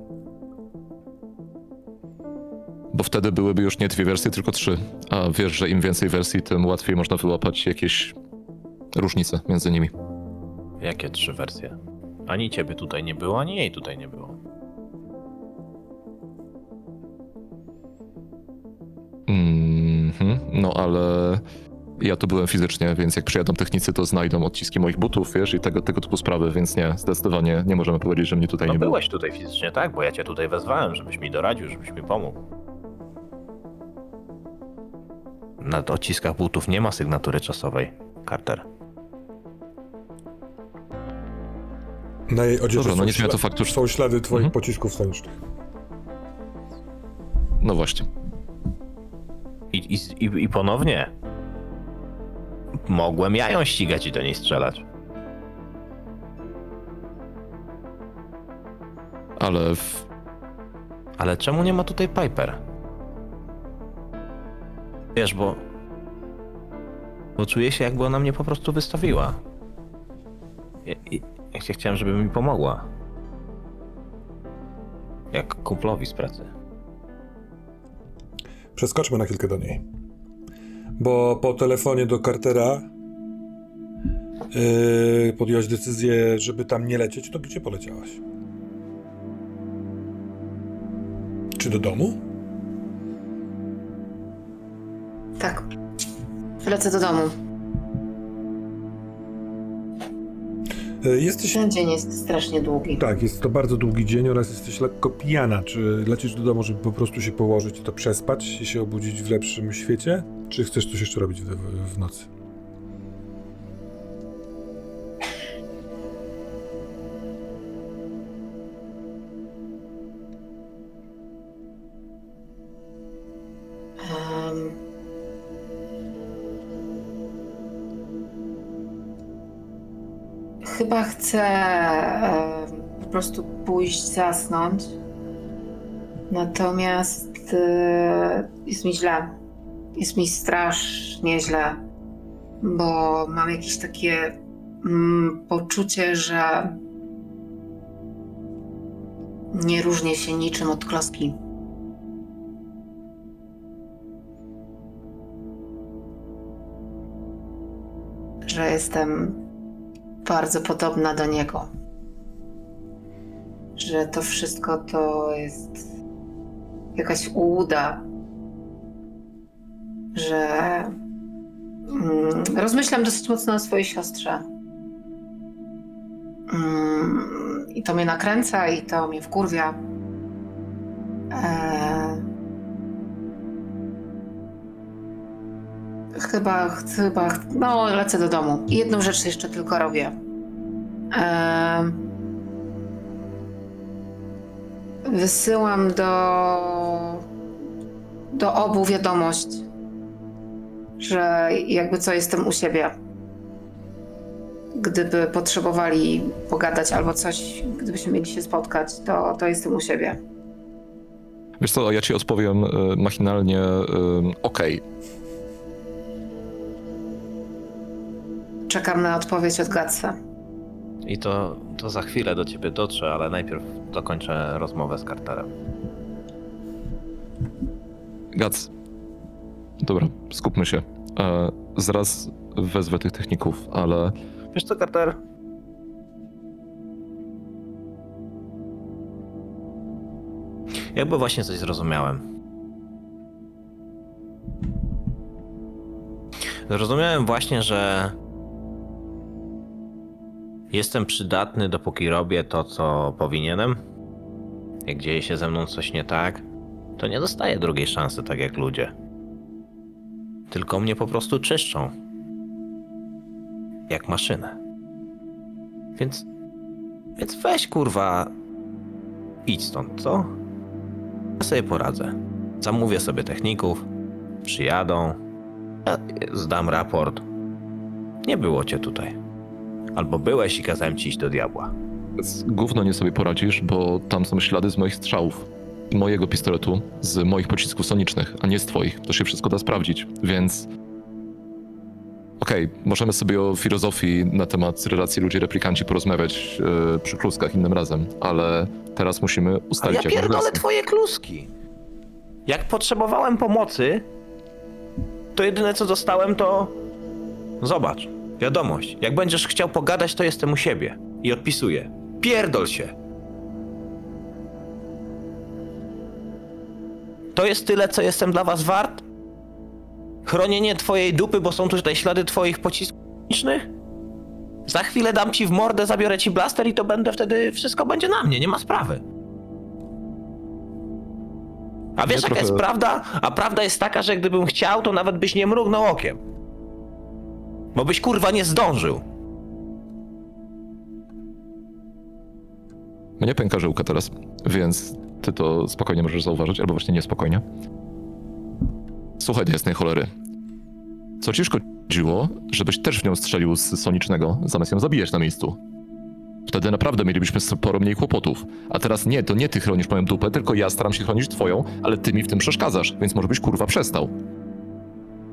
Bo wtedy byłyby już nie dwie wersje, tylko trzy. A wiesz, że im więcej wersji, tym łatwiej można wyłapać jakieś różnice między nimi.
Jakie trzy wersje? Ani ciebie tutaj nie było, ani jej tutaj nie było.
Mhm, no ale ja tu byłem fizycznie, więc jak przyjadą technicy, to znajdą odciski moich butów, wiesz, i tego, tego typu sprawy, więc nie, zdecydowanie nie możemy powiedzieć, że mnie tutaj
No
nie było.
byłeś tutaj fizycznie, tak? Bo ja cię tutaj wezwałem, żebyś mi doradził, żebyś mi pomógł. Na odciskach butów nie ma sygnatury czasowej, Carter.
Na jej odzieży
Dobra, no
są
nie to
śla-
że...
Są ślady twoich
Mhm.
pocisków sonicznych.
No właśnie.
I, i, i, I ponownie. Mogłem ja ją ścigać i do niej strzelać.
Ale w...
Ale czemu nie ma tutaj Piper? Wiesz, bo. Bo czuję się, jakby ona mnie po prostu wystawiła. Ja, ja się chciałem, żeby mi pomogła. Jak kumplowi z pracy.
Przeskoczmy na chwilkę do niej. Bo po telefonie do Cartera yy, decyzję, żeby tam nie lecieć, to gdzie poleciałaś? Czy do domu?
Tak. Lecę do domu.
Yy, jesteś...
Ten dzień jest strasznie długi.
Tak, jest to bardzo długi dzień oraz jesteś lekko pijana. Czy lecisz do domu, żeby po prostu się położyć i to przespać i się obudzić w lepszym świecie? Czy chcesz coś jeszcze robić w, w nocy?
Chcę em, po prostu pójść zasnąć. Natomiast e, jest mi źle. Jest mi strasznie źle, bo mam jakieś takie mm, poczucie, że nie różnię się niczym od kloski. że jestem bardzo podobna do niego. Że to wszystko to jest jakaś ułuda. Że mm, rozmyślam dosyć mocno o swojej siostrze. Mm, I to mnie nakręca, i to mnie wkurwia. Chyba, chyba, no lecę do domu. Jedną rzecz jeszcze tylko robię. Wysyłam do, do obu wiadomość, że jakby co jestem u siebie. Gdyby potrzebowali pogadać albo coś, gdybyśmy mieli się spotkać, to, to jestem u siebie.
Wiesz co, ja ci odpowiem e, machinalnie e, okej.
Czekam na odpowiedź od Gatsa.
I to, to za chwilę do ciebie dotrze, ale najpierw dokończę rozmowę z Carterem.
Gac. Dobra, skupmy się. E, zaraz wezwę tych techników, ale
Wiesz co, Carter? Jakby właśnie coś zrozumiałem. Zrozumiałem właśnie, że jestem przydatny, dopóki robię to, co powinienem. Jak dzieje się ze mną coś nie tak, to nie dostaję drugiej szansy, tak jak ludzie. Tylko mnie po prostu czyszczą. Jak maszynę. Więc. Więc weź kurwa. Idź stąd, co? Ja sobie poradzę. Zamówię sobie techników. Przyjadą. Ja zdam raport. Nie było cię tutaj. Albo byłeś i kazałem ci iść do diabła.
z gówno nie sobie poradzisz, bo tam są ślady z moich strzałów. Mojego pistoletu, z moich pocisków sonicznych, a nie z twoich. To się wszystko da sprawdzić, więc... Okej, możemy sobie o filozofii na temat relacji ludzi-replikanci porozmawiać yy, przy kluskach innym razem, ale teraz musimy
Ale
ustalić
ja
jakąś
pierdolę twoje kluski. Jak potrzebowałem pomocy, to jedyne co dostałem to... Zobacz, wiadomość. Jak będziesz chciał pogadać, to jestem u siebie. I odpisuję. Pierdol się. To jest tyle, co jestem dla was wart? Chronienie twojej dupy, bo są tutaj ślady twoich pocisków technicznych? Za chwilę dam ci w mordę, zabiorę ci blaster i to będę wtedy... Wszystko będzie na mnie, nie ma sprawy. A wiesz,
Ja
jaka
trochę-
jest prawda? A prawda jest taka, że gdybym chciał, to nawet byś nie mrugnął okiem. Bo byś kurwa nie zdążył.
Mnie pęka żyłka teraz, więc ty to spokojnie możesz zauważyć, albo właśnie niespokojnie. Słuchaj, jasnej cholery. Co ci szkodziło, żebyś też w nią strzelił z sonicznego, zamiast ją zabijać na miejscu? Wtedy naprawdę mielibyśmy sporo mniej kłopotów. A teraz nie, to nie ty chronisz moją dupę, tylko ja staram się chronić twoją, ale ty mi w tym przeszkadzasz, więc może byś kurwa przestał.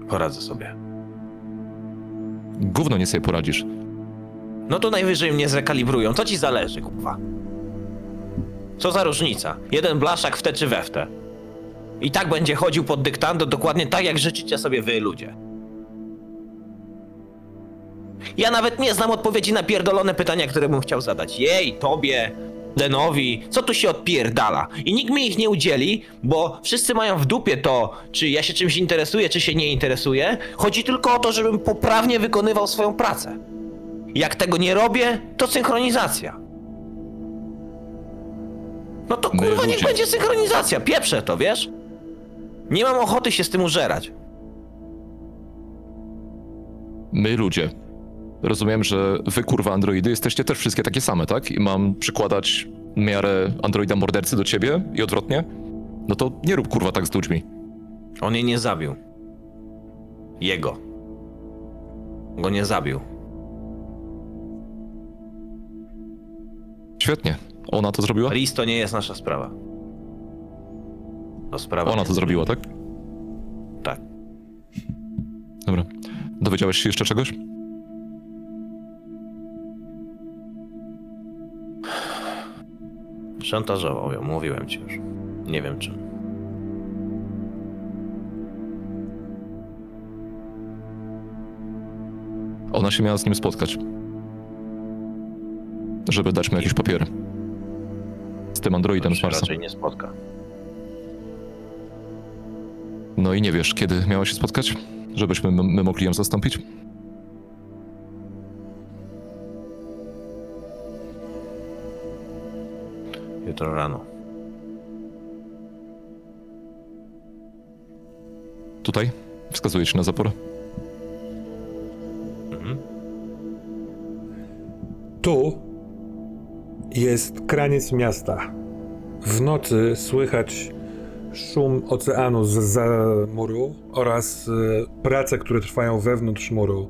Poradzę sobie.
Gówno nie sobie poradzisz.
No to najwyżej mnie zrekalibrują. Co ci zależy, kurwa? Co za różnica? Jeden blaszak w te czy we w te. I tak będzie chodził pod dyktando dokładnie tak, jak życzycie sobie wy, ludzie. Ja nawet nie znam odpowiedzi na pierdolone pytania, które bym chciał zadać. Jej, tobie, Denowi, co tu się odpierdala? I nikt mi ich nie udzieli, bo wszyscy mają w dupie to, czy ja się czymś interesuję, czy się nie interesuję. Chodzi tylko o to, żebym poprawnie wykonywał swoją pracę. Jak tego nie robię, to synchronizacja. No to kurwa niech będzie synchronizacja, pieprzę to, wiesz? Nie mam ochoty się z tym użerać.
My ludzie. Rozumiem, że wy kurwa androidy jesteście też wszystkie takie same, tak? I mam przykładać miarę androida mordercy do ciebie i odwrotnie? No to nie rób kurwa tak z ludźmi.
On jej nie zabił. Jego. Go nie zabił.
Świetnie. Ona to zrobiła?
Riz to nie jest nasza sprawa. To sprawa.
Ona to zrobiła, tak?
Tak.
Dobra. Dowiedziałeś się jeszcze czegoś?
Szantażował ją, mówiłem ci już. Nie wiem czym.
Ona się miała z nim spotkać. Żeby dać mu jakieś papiery. Z tym androidem z Marsa.
raczej nie spotka.
No i nie wiesz, kiedy miała się spotkać? Żebyśmy my, my mogli ją zastąpić?
Jutro rano.
Tutaj? Wskazuje ci na zaporę?
Mhm.
Tu jest kraniec miasta. W nocy słychać szum oceanu z za muru oraz e, prace, które trwają wewnątrz muru.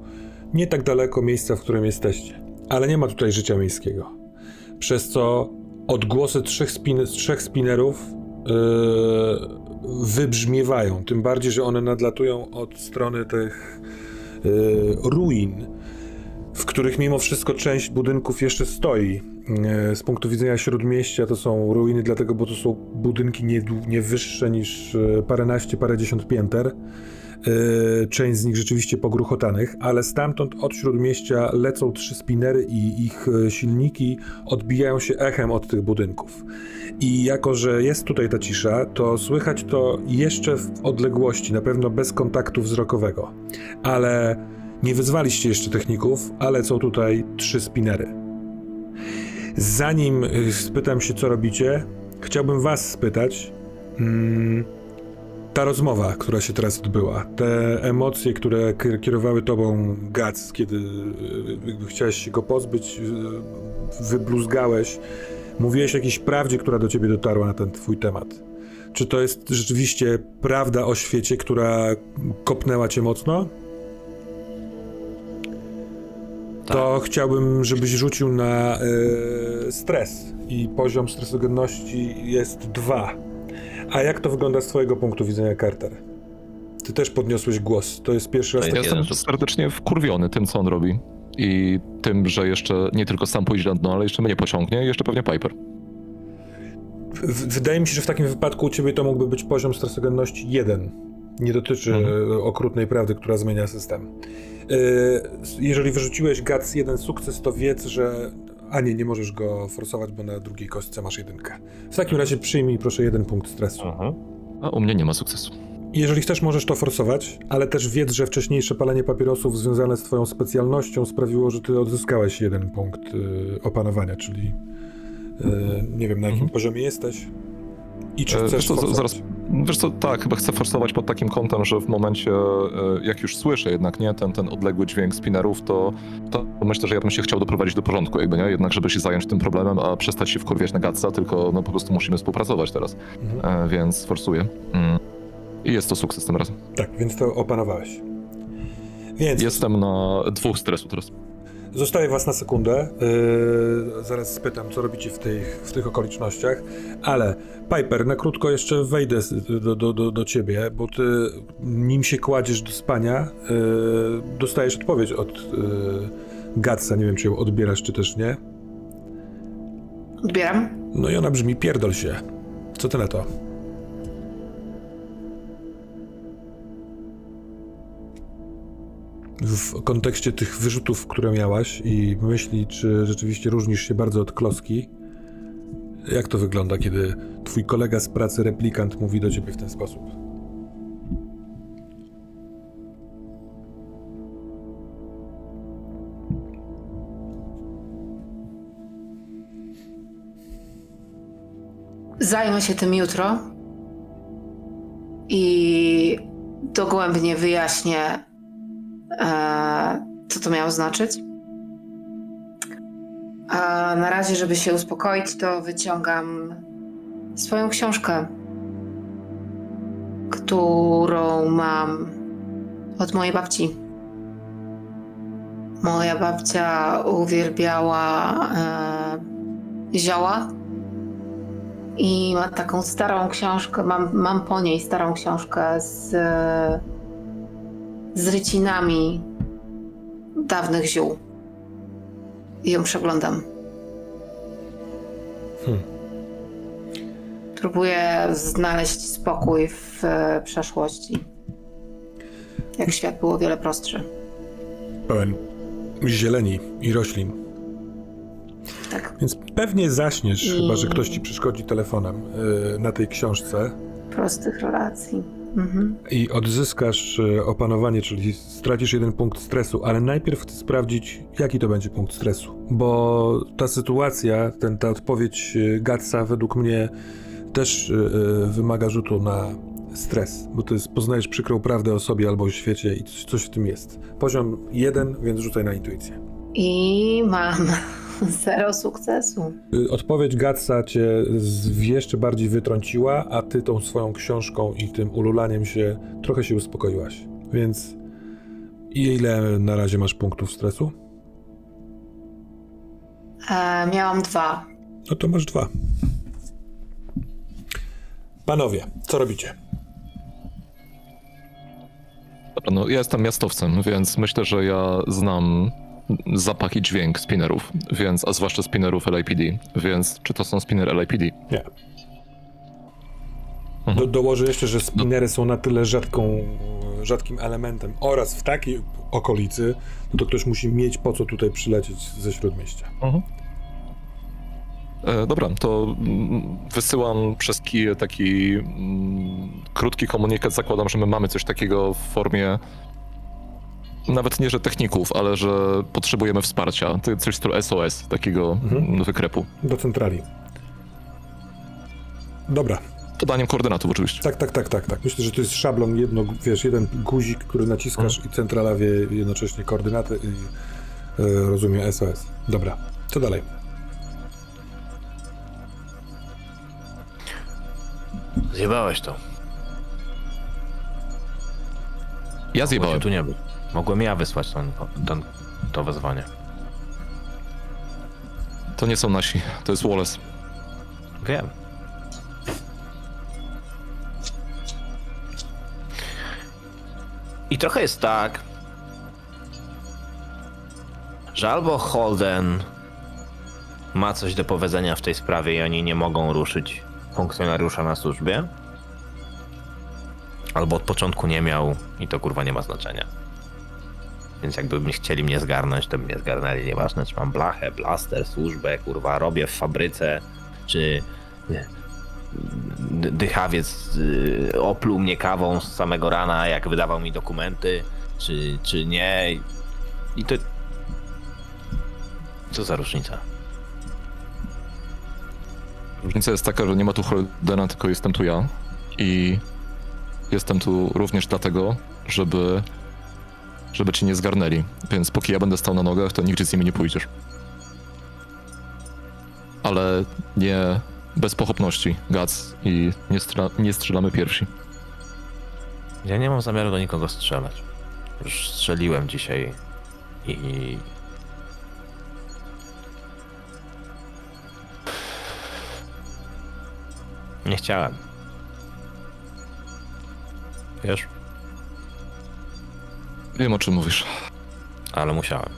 Nie tak daleko miejsca, w którym jesteście. Ale nie ma tutaj życia miejskiego. Przez co odgłosy trzech, spin trzech spinerów e, wybrzmiewają. Tym bardziej, że one nadlatują od strony tych e, ruin, w których mimo wszystko część budynków jeszcze stoi. E, Z punktu widzenia śródmieścia to są ruiny, dlatego, bo to są budynki nie, nie wyższe niż e, paręnaście, parędziesiąt pięter. E, Część z nich rzeczywiście pogruchotanych, ale stamtąd od śródmieścia lecą trzy spinery i ich e, silniki odbijają się echem od tych budynków. I jako, że jest tutaj ta cisza, to słychać to jeszcze w odległości, na pewno bez kontaktu wzrokowego. Ale nie wyzwaliście jeszcze techników, ale są tutaj trzy spinery. Zanim y, spytam się, co robicie, chciałbym was spytać. Mm, ta rozmowa, która się teraz odbyła, te emocje, które kierowały tobą Gac, kiedy chciałeś się go pozbyć, y, wybluzgałeś, mówiłeś o jakiejś prawdzie, która do ciebie dotarła na ten twój temat. Czy to jest rzeczywiście prawda o świecie, która kopnęła cię mocno? to chciałbym, żebyś rzucił na y, stres. I poziom stresogenności jest dwa. A jak to wygląda z twojego punktu widzenia, Carter? Ty też podniosłeś głos. To jest pierwszy raz.
Ja
jest
jestem serdecznie wkurwiony tym, co on robi. I tym, że jeszcze nie tylko sam pójdzie na dno, ale jeszcze mnie pociągnie i jeszcze pewnie Piper.
W- Wydaje mi się, że w takim wypadku u ciebie to mógłby być poziom stresogenności jeden. Nie dotyczy
Mhm.
e, okrutnej prawdy, która zmienia system. Y, jeżeli wyrzuciłeś GAC jeden sukces, to wiedz, że. A nie, nie możesz go forsować, bo na drugiej kostce masz jedynkę. W takim razie przyjmij proszę jeden punkt stresu.
Mhm.
A u mnie nie ma sukcesu.
Jeżeli chcesz, możesz to forsować, ale też wiedz, że wcześniejsze palenie papierosów związane z twoją specjalnością sprawiło, że ty odzyskałeś jeden punkt y, opanowania, czyli y, nie wiem na jakim
Mhm.
poziomie jesteś i czy
E,
chcesz
co, z-
forsować.
zaraz, wiesz co, tak, chyba chcę forsować pod takim kątem, że w momencie, e, jak już słyszę jednak, nie, ten, ten odległy dźwięk spinnerów, to, to myślę, że ja bym się chciał doprowadzić do porządku, jakby, nie, jednak żeby się zająć tym problemem, a przestać się wkurwiać na Gatsa, tylko no po prostu musimy współpracować teraz,
Mhm.
e, więc forsuję. Mm. I jest to sukces tym razem.
Tak, więc to opanowałeś. Więc
Jestem na dwóch stresu teraz.
Zostawię was na sekundę. Yy, zaraz spytam, co robicie w tych, w tych okolicznościach. Ale Piper, na krótko jeszcze wejdę do, do, do, do ciebie, bo ty, nim się kładziesz do spania, yy, dostajesz odpowiedź od yy, Gatsa. Nie wiem, czy ją odbierasz, czy też nie.
Odbieram.
No i ona brzmi: pierdol się. Co ty na to? W kontekście tych wyrzutów, które miałaś i myśli, czy rzeczywiście różnisz się bardzo od kloski, jak to wygląda, kiedy twój kolega z pracy, replikant, mówi do ciebie w ten sposób?
Zajmę się tym jutro i dogłębnie wyjaśnię, co to miało znaczyć. A na razie, żeby się uspokoić, to wyciągam swoją książkę, którą mam od mojej babci. Moja babcia uwielbiała e, zioła i ma taką starą książkę, mam, mam po niej starą książkę z, z rycinami dawnych ziół. I ją przeglądam.
Hmm.
Próbuję znaleźć spokój w e, przeszłości. Jak świat był o wiele prostszy.
Pełen zieleni i roślin.
Tak.
Więc pewnie zaśniesz,
I-
chyba że ktoś ci przeszkodzi telefonem yy, na tej książce.
Prostych relacji. Mhm.
i odzyskasz e, opanowanie, czyli stracisz jeden punkt stresu, ale najpierw chcę sprawdzić, jaki to będzie punkt stresu. Bo ta sytuacja, ten, ta odpowiedź e, Gatsa według mnie też e, wymaga rzutu na stres, bo to jest poznajesz przykrą prawdę o sobie albo o świecie i coś, coś w tym jest. Poziom jeden, więc rzucaj na intuicję.
I mam zero sukcesu.
Y, Odpowiedź Gatsa cię z- jeszcze bardziej wytrąciła, a ty tą swoją książką i tym ululaniem się trochę się uspokoiłaś. Więc ile na razie masz punktów stresu?
E, miałam dwa.
No to masz dwa. Panowie, co robicie?
Dobra, no ja jestem miastowcem, więc myślę, że ja znam zapach i dźwięk spinnerów, więc, a zwłaszcza spinnerów LAPD, więc czy to są spinner LAPD?
Nie.
Mhm.
Do, dołożę jeszcze, że spinery są na tyle rzadką, rzadkim elementem oraz w takiej okolicy, no to ktoś musi mieć po co tutaj przylecieć ze śródmieścia.
E, dobra, to mm, wysyłam przez kij taki mm, krótki komunikat. Zakładam, że my mamy coś takiego w formie nawet nie, że techników, ale że potrzebujemy wsparcia. To Coś stylu SOS, takiego
Mhm.
wykrepu.
Do centrali. Dobra,
Podaniem koordynatów oczywiście.
tak, tak, tak, tak, tak. Myślę, że to jest szablon, jedno, wiesz, jeden guzik, który naciskasz i centrala wie jednocześnie koordynaty i e, rozumie SOS. Dobra, co dalej?
Zjebałeś to.
Ja zjebałem.
tu nie być. Mogłem ja wysłać ten, ten, to wezwanie.
To nie są nasi, to jest Wallace.
Wiem. I trochę jest tak, że albo Holden ma coś do powiedzenia w tej sprawie i oni nie mogą ruszyć funkcjonariusza na służbie, albo od początku nie miał i to kurwa nie ma znaczenia. Więc jakby chcieli mnie zgarnąć, to by mnie zgarnęli. Nieważne, czy mam blachę, blaster, służbę, kurwa, robię w fabryce, czy dychawiec y, opluł mnie kawą z samego rana, jak wydawał mi dokumenty, czy, czy nie. I to. Co za różnica?
Różnica jest taka, że nie ma tu Holdena, tylko jestem tu ja. I jestem tu również dlatego, żeby, żeby cię nie zgarnęli. Więc póki ja będę stał na nogach, to nigdzie z nimi nie pójdziesz. Ale nie bez pochopności, Gac, i nie, nie strzelamy pierwsi.
Ja nie mam zamiaru do nikogo strzelać. Już strzeliłem dzisiaj i. Nie chciałem. Wiesz,
Wiem o czym mówisz.
ale musiałem.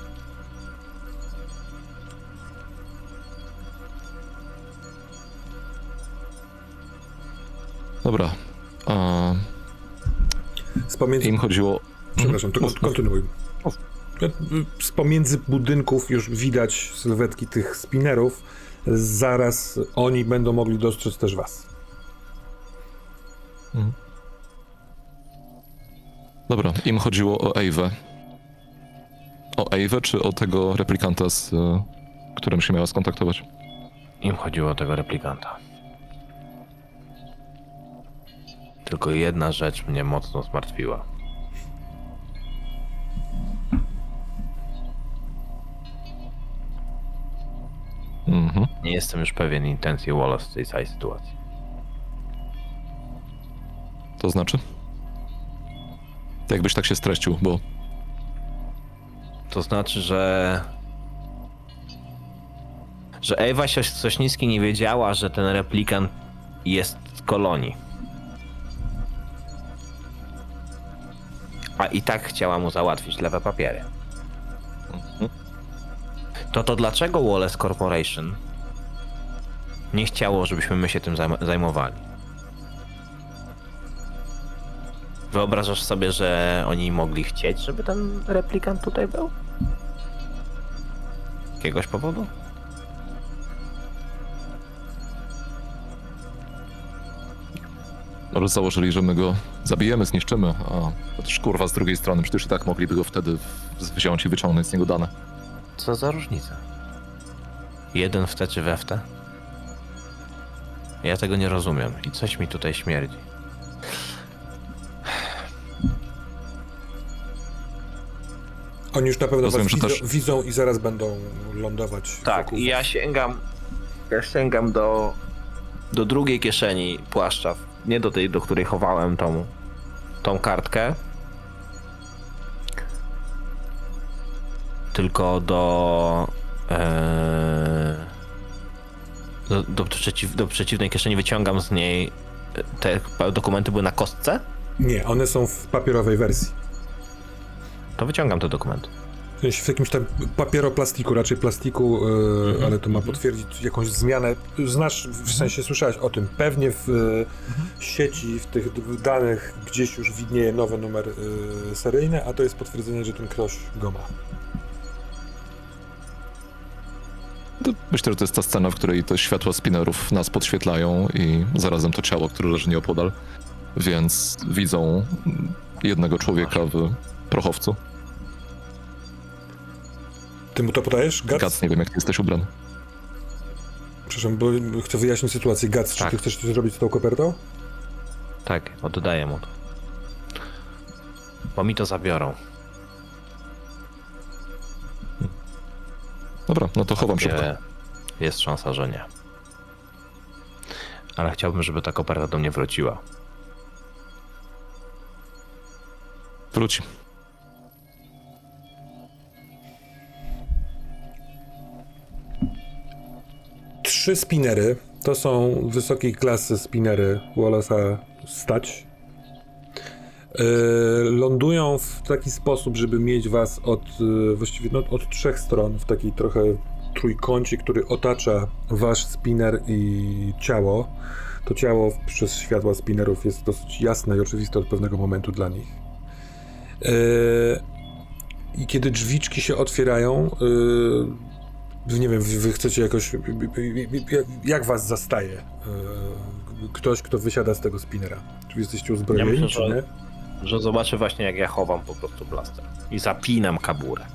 Dobra. A,
Z pomiędzy...
Im chodziło.
Przepraszam, to kon- kontynuuj. Z pomiędzy budynków już widać sylwetki tych spinnerów. Zaraz oni będą mogli dostrzec też was.
Dobra, im chodziło o Ewę. O Ewę, czy o tego replikanta, z e, którym się miała skontaktować?
Im chodziło o tego replikanta. Tylko jedna rzecz mnie mocno zmartwiła.
Mhm.
Nie jestem już pewien intencji Wallace w tej całej sytuacji.
To znaczy? Jakbyś tak się streścił, bo
To znaczy, że. że Ewa Sośnicki nie wiedziała, że ten replikant jest z kolonii. A i tak chciała mu załatwić lewe papiery. To to dlaczego Wallace Corporation nie chciało, żebyśmy my się tym zajm- zajmowali? Wyobrażasz sobie, że oni mogli chcieć, żeby ten replikant tutaj był? Jakiegoś powodu?
może założyli, że my go zabijemy, zniszczymy, a też kurwa z drugiej strony, przecież i tak mogliby go wtedy w- wziąć i wyciągnąć z niego dane.
Co za różnica? Jeden w te czy we w te? Ja tego nie rozumiem i coś mi tutaj śmierdzi.
Oni już na pewno
Rozumiem,
was widzą,
też-
widzą i zaraz będą lądować
Tak, i ja sięgam. Ja sięgam do. do drugiej kieszeni płaszcza. Nie do tej, do której chowałem tą. tą kartkę. Tylko do. e, do, do, przeciw, do przeciwnej kieszeni wyciągam z niej. Te dokumenty były na kostce?
Nie, one są w papierowej wersji.
To wyciągam te dokumenty.
W jakimś tam papieroplastiku, raczej plastiku, e,
Mhm.
ale to ma potwierdzić jakąś zmianę. Znasz, w sensie słyszałeś o tym. Pewnie w e, sieci, w tych danych gdzieś już widnieje nowy numer e, seryjny, a to jest potwierdzenie, że ten ktoś go ma.
Myślę, że to jest ta scena, w której te światła spinnerów nas podświetlają i zarazem to ciało, które leży nieopodal. Więc widzą jednego człowieka w prochowcu.
Ty mu to podajesz? Gac?
Gac, nie wiem, jak ty jesteś ubrany.
Przepraszam, bo chcę wyjaśnić sytuację. Gac, czy
Tak.
ty chcesz coś zrobić z tą kopertą?
Tak, oddaję mu to. Bo mi to zabiorą.
Dobra, no to chowam szybko.
Gdzie jest szansa, że nie. Ale chciałbym, żeby ta koperta do mnie wróciła.
Wróci.
Trzy spinery. To są wysokiej klasy spinery Wallace'a stać. Yy, lądują w taki sposób, żeby mieć was od yy, właściwie no, od trzech stron w takiej trochę trójkącie, który otacza wasz spinner i ciało. To ciało przez światła spinnerów jest dosyć jasne i oczywiste od pewnego momentu dla nich. Yy, I kiedy drzwiczki się otwierają, yy, nie wiem, wy, chcecie jakoś. Jak, was zastaje e, ktoś, kto wysiada z tego spinera? Czy jesteście uzbrojeni,
Ja myślę,
czy
że-
nie?
Że zobaczy właśnie, jak ja chowam po prostu blaster. I zapinam kaburę.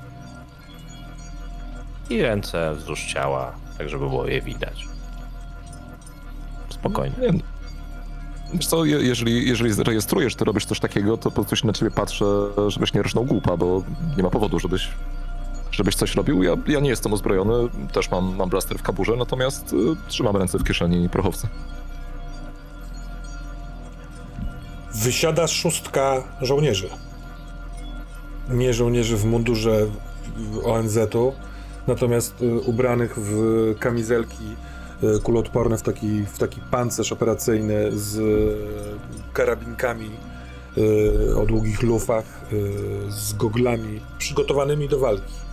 I ręce wzdłuż ciała, tak żeby było je widać. Spokojnie.
Nie, Wiesz co, je, jeżeli, jeżeli zarejestrujesz, ty robisz coś takiego, to po prostu się na ciebie patrzę, żebyś nie rżnął głupa, bo nie ma powodu, żebyś, żebyś coś robił. Ja, ja nie jestem uzbrojony, też mam, mam blaster w kaburze, natomiast y, trzymam ręce w kieszeni prochowca.
Wysiada szóstka żołnierzy. Nie żołnierzy w mundurze ONZ-u, natomiast y, ubranych w kamizelki y, kuloodporne, w taki, w taki pancerz operacyjny z y, karabinkami y, o długich lufach, y, z goglami przygotowanymi do walki.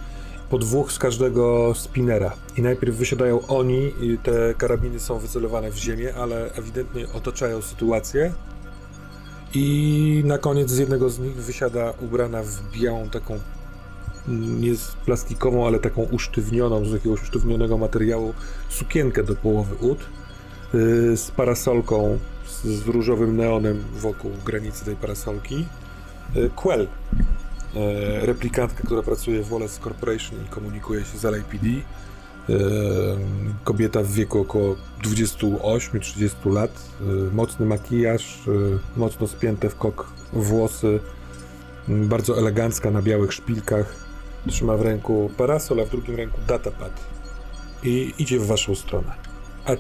Po dwóch z każdego spinera. I najpierw wysiadają oni, i te karabiny są wycelowane w ziemię, ale ewidentnie otaczają sytuację. I na koniec z jednego z nich wysiada ubrana w białą taką nie plastikową, ale taką usztywnioną, z jakiegoś usztywnionego materiału sukienkę do połowy ud yy, z parasolką z, z różowym neonem wokół granicy tej parasolki. Yy, Quell, yy, replikantka, która pracuje w Wallace Corporation i komunikuje się z LAPD. Yy, Kobieta w wieku około 28-30 lat, yy, mocny makijaż, mocno spięte w kok włosy, bardzo elegancka na białych szpilkach. Trzyma w ręku parasol, a w drugim ręku datapad i idzie w waszą stronę. A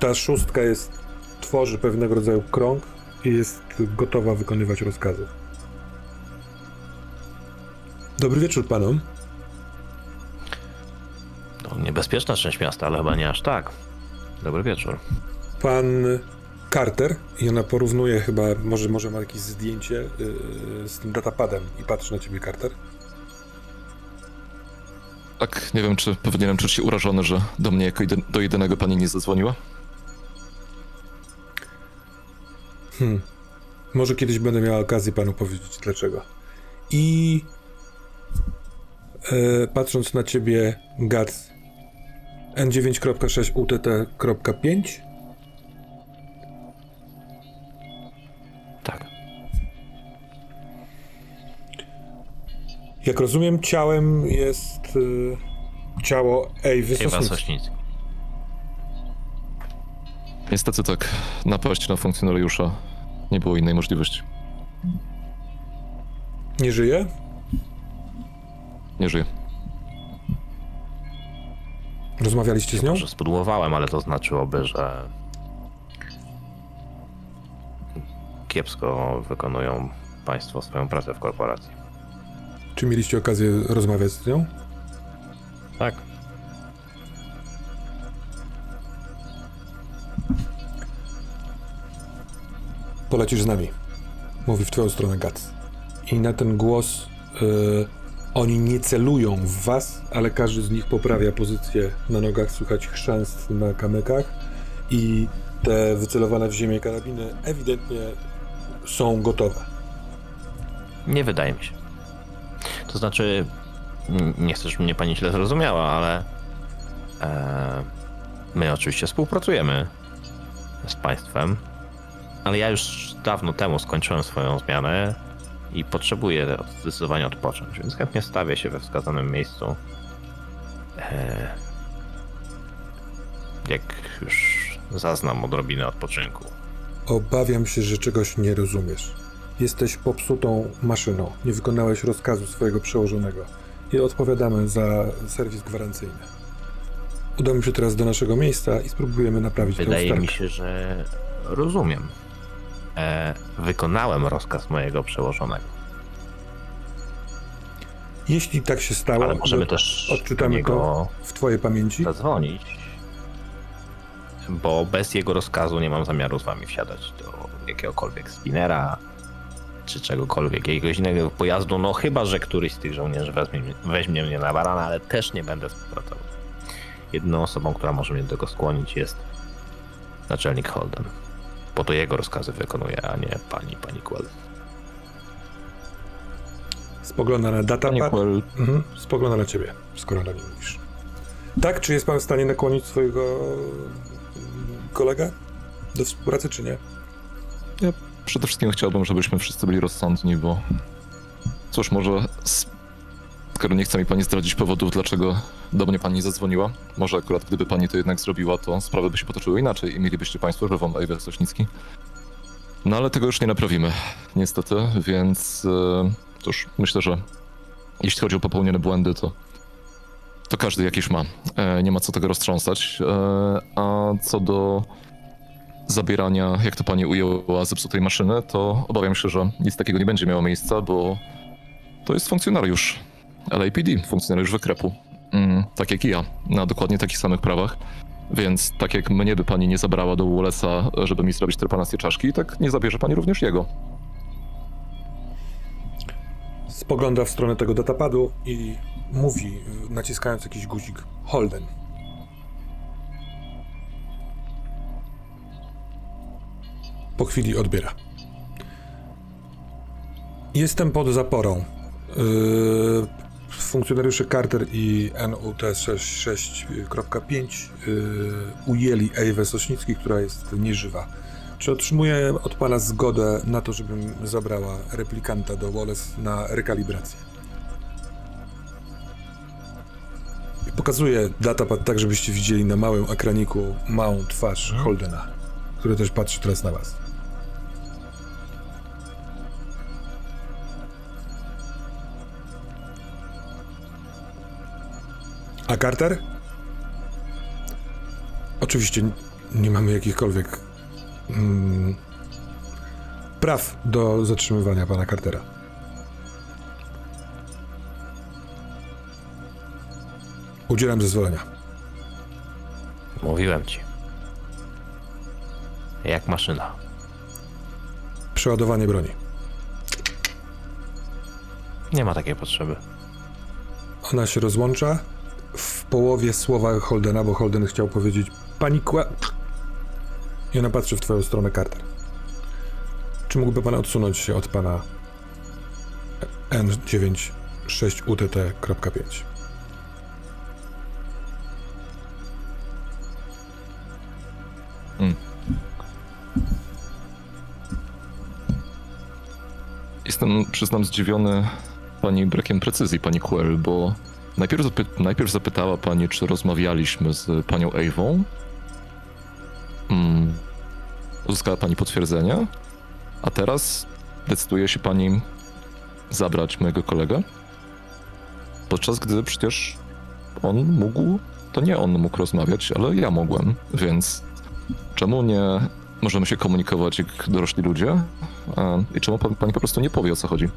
ta szóstka jest, tworzy pewnego rodzaju krąg i jest gotowa wykonywać rozkazy. Dobry wieczór panom.
To niebezpieczna część miasta, ale chyba nie aż tak. Dobry wieczór.
Pan Carter i ona porównuje chyba, może, może ma jakieś zdjęcie yy, z tym datapadem i patrzy na ciebie Carter.
Tak, nie wiem, czy powinienem czuć się urażony, że do mnie jako jedy- do jedynego pani nie zadzwoniła.
Hmm. Może kiedyś będę miała okazję panu powiedzieć dlaczego. I e, patrząc na ciebie, Gac N9.6 UTT.5
Tak.
Jak rozumiem, ciałem jest e, ciało Ewy
Ewa
Sosnickiej.
Sośnicki.
Niestety tak, napaść na funkcjonariusza nie było innej możliwości.
Nie żyje?
Nie żyje.
Rozmawialiście z nią?
Może spudłowałem, ale to znaczyłoby, że kiepsko wykonują państwo swoją pracę w korporacji.
Czy mieliście okazję rozmawiać z nią?
Tak.
Polecisz z nami. Mówi w twoją stronę Gac. I na ten głos y, oni nie celują w was, ale każdy z nich poprawia pozycję na nogach, słychać chrzęst na kamykach i te wycelowane w ziemię karabiny ewidentnie są gotowe.
Nie wydaje mi się. To znaczy, nie chcę, żeby mnie pani źle zrozumiała, ale e, my oczywiście współpracujemy z państwem, ale ja już dawno temu skończyłem swoją zmianę i potrzebuję od- zdecydowanie odpocząć, więc chętnie stawię się we wskazanym miejscu. E, jak już zaznam odrobinę odpoczynku.
Obawiam się, że czegoś nie rozumiesz. Jesteś popsutą maszyną. Nie wykonałeś rozkazu swojego przełożonego. I odpowiadamy za serwis gwarancyjny. Udamy się teraz do naszego miejsca i spróbujemy naprawić tę
Wydaje mi się, że rozumiem. E, wykonałem rozkaz mojego przełożonego,
Jeśli tak się stało,
ale możemy też
odczytamy to w twojej pamięci.
zadzwonić, bo bez jego rozkazu nie mam zamiaru z wami wsiadać do jakiegokolwiek spinera czy czegokolwiek, jakiegoś innego pojazdu, no chyba, że któryś z tych żołnierzy weźmie, mnie- weźmie mnie na barana, ale też nie będę współpracował. Jedyną osobą, która może mnie do tego skłonić jest naczelnik Holden. Bo to jego rozkazy wykonuje, a nie pani, pani Quell.
Spogląda na
Panie
datapad.
Quell,
Mhm. Spogląda na ciebie, skoro na nim mówisz. Tak, czy jest pan w stanie nakłonić swojego kolegę do współpracy, czy nie?
przede wszystkim chciałbym, żebyśmy wszyscy byli rozsądni, bo cóż, może skoro nie chce mi pani zdradzić powodów, dlaczego do mnie pani zadzwoniła, może akurat gdyby pani to jednak zrobiła, to sprawy by się potoczyły inaczej i mielibyście państwo żywą Ejwę Sośnicki. No ale tego już nie naprawimy, niestety, więc e, cóż, myślę, że jeśli chodzi o popełnione błędy, to to każdy jakiś ma. E, nie ma co tego roztrząsać. E, a co do zabierania, jak to pani ujęła, zepsutej maszyny, to obawiam się, że nic takiego nie będzie miało miejsca, bo to jest funkcjonariusz LAPD, funkcjonariusz wykrepu. Mm, tak jak i ja, na dokładnie takich samych prawach. Więc tak jak mnie by pani nie zabrała do Wallace'a, żeby mi zrobić trepanację czaszki, tak nie zabierze pani również jego.
Spogląda w stronę tego datapadu i mówi, naciskając jakiś guzik. Holden. Po chwili odbiera. Jestem pod zaporą. Yy, funkcjonariusze Carter i NUT 66.5 yy, ujęli Ewę Sośnicki, która jest nieżywa. Czy otrzymuję od pana zgodę na to, żebym zabrała replikanta do Wallace na rekalibrację? Pokazuję datapad tak, żebyście widzieli na małym ekraniku małą twarz Holdena, który też patrzy teraz na was. A Carter? Oczywiście nie mamy jakichkolwiek mm, praw do zatrzymywania pana Cartera. Udzielam zezwolenia.
Mówiłem ci. Jak maszyna.
Przeładowanie broni.
Nie ma takiej potrzeby.
Ona się rozłącza w połowie słowa Holdena, bo Holden chciał powiedzieć pani Kła... I ona patrzy w twoją stronę, Carter. Czy mógłby pan odsunąć się od pana N96UTT.5?
Jestem, przyznam, zdziwiony pani brakiem precyzji, pani Quell, bo najpierw, zapy najpierw zapytała pani, czy rozmawialiśmy z panią Ewą. Mm. Uzyskała pani potwierdzenie, a teraz decyduje się pani zabrać mojego kolegę? Podczas gdy przecież on mógł, to nie on mógł rozmawiać, ale ja mogłem, więc czemu nie możemy się komunikować jak dorośli ludzie? I czemu pan, pani po prostu nie powie o co chodzi?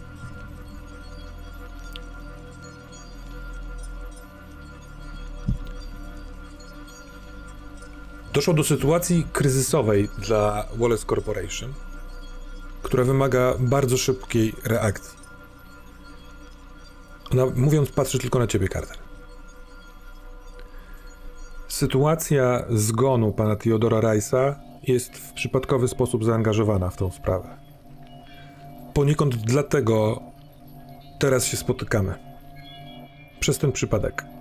Doszło do sytuacji kryzysowej dla Wallace Corporation, która wymaga bardzo szybkiej reakcji. Ona, mówiąc, patrzy tylko na ciebie, Carter. Sytuacja zgonu pana Theodora Rice'a jest w przypadkowy sposób zaangażowana w tą sprawę. Poniekąd dlatego teraz się spotykamy. Przez ten przypadek.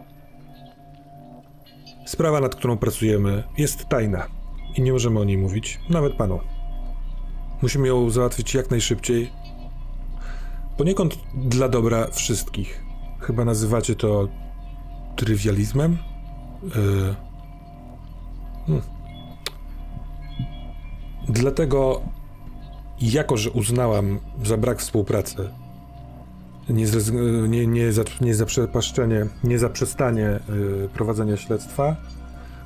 Sprawa, nad którą pracujemy, jest tajna i nie możemy o niej mówić, nawet panu. Musimy ją załatwić jak najszybciej. Poniekąd dla dobra wszystkich. Chyba nazywacie to trywializmem? Yy. Hmm. Dlatego, jako że uznałam za brak współpracy, nie, nie, nie, za, nie zaprzepaszczenie, nie zaprzestanie y, prowadzenia śledztwa.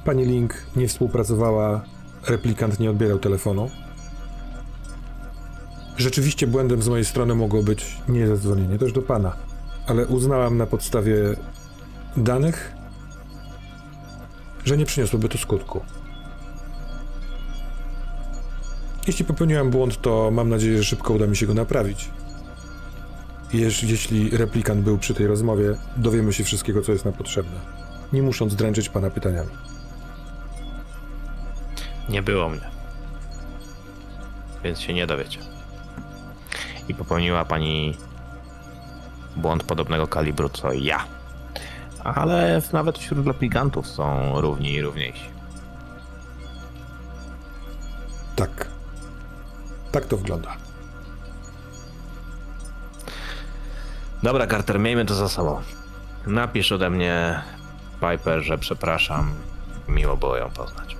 Pani Link nie współpracowała, replikant nie odbierał telefonu. Rzeczywiście błędem z mojej strony mogło być nie zadzwonienie też do pana, ale uznałam na podstawie danych, że nie przyniosłoby to skutku. Jeśli popełniłam błąd, to mam nadzieję, że szybko uda mi się go naprawić. Jeż, jeśli replikant był przy tej rozmowie, dowiemy się wszystkiego, co jest nam potrzebne, nie musząc dręczyć pana pytaniami.
Nie było mnie. Więc się nie dowiecie. I popełniła pani błąd podobnego kalibru co ja. Ale nawet wśród replikantów są równi i równiejsi.
Tak. Tak to wygląda.
Dobra, Carter, miejmy to za sobą. Napisz ode mnie Piper, że przepraszam. Miło było ją poznać.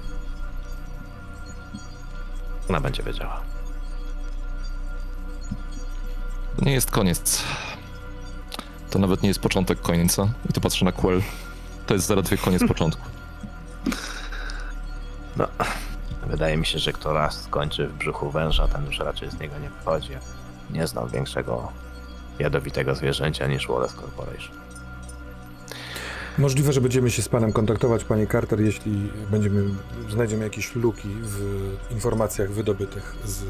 Ona będzie wiedziała.
To nie jest koniec. To nawet nie jest początek końca. I tu patrzę na Quell. To jest zaledwie koniec początku.
No, wydaje mi się, że kto raz skończy w brzuchu węża, ten już raczej z niego nie wychodzi. Nie znam większego jadowitego zwierzęcia niż Wallace Corporation.
Możliwe, że będziemy się z panem kontaktować, panie Carter, jeśli będziemy, znajdziemy jakieś luki w informacjach wydobytych z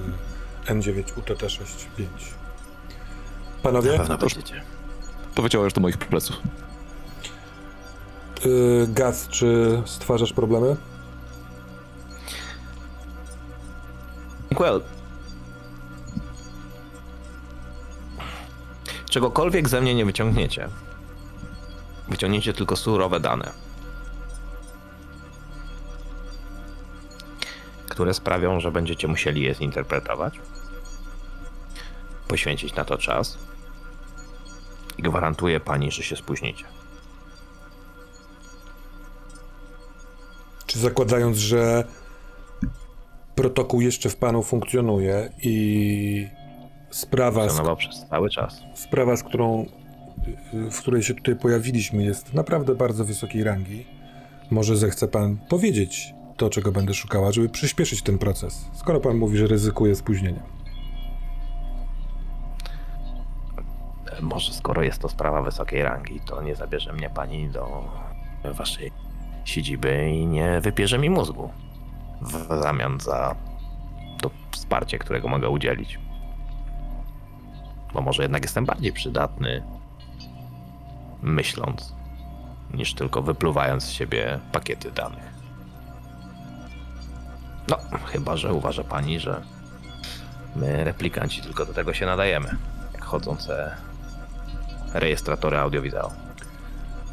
N9 UTT-65. Panowie,
Na pewno będziecie.
Powiedziała już do moich pleców.
y, Gaz, czy stwarzasz problemy?
Well. Czegokolwiek ze mnie nie wyciągniecie. Wyciągniecie tylko surowe dane. Które sprawią, że będziecie musieli je zinterpretować. Poświęcić na to czas. I gwarantuję pani, że się spóźnicie.
Czy zakładając, że protokół jeszcze w panu funkcjonuje i sprawa,
Funkcjonował przez cały czas.
sprawa, z którą, w której się tutaj pojawiliśmy, jest naprawdę bardzo wysokiej rangi, może zechce pan powiedzieć to, czego będę szukała, żeby przyspieszyć ten proces, skoro pan mówi, że ryzykuje spóźnienia.
Może skoro jest to sprawa wysokiej rangi, to nie zabierze mnie pani do waszej siedziby i nie wypierze mi mózgu w zamian za to wsparcie, którego mogę udzielić. Bo może jednak jestem bardziej przydatny myśląc, niż tylko wypluwając z siebie pakiety danych. No, chyba, że uważa pani, że my, replikanci, tylko do tego się nadajemy. Jak chodzące rejestratory audio-wideo.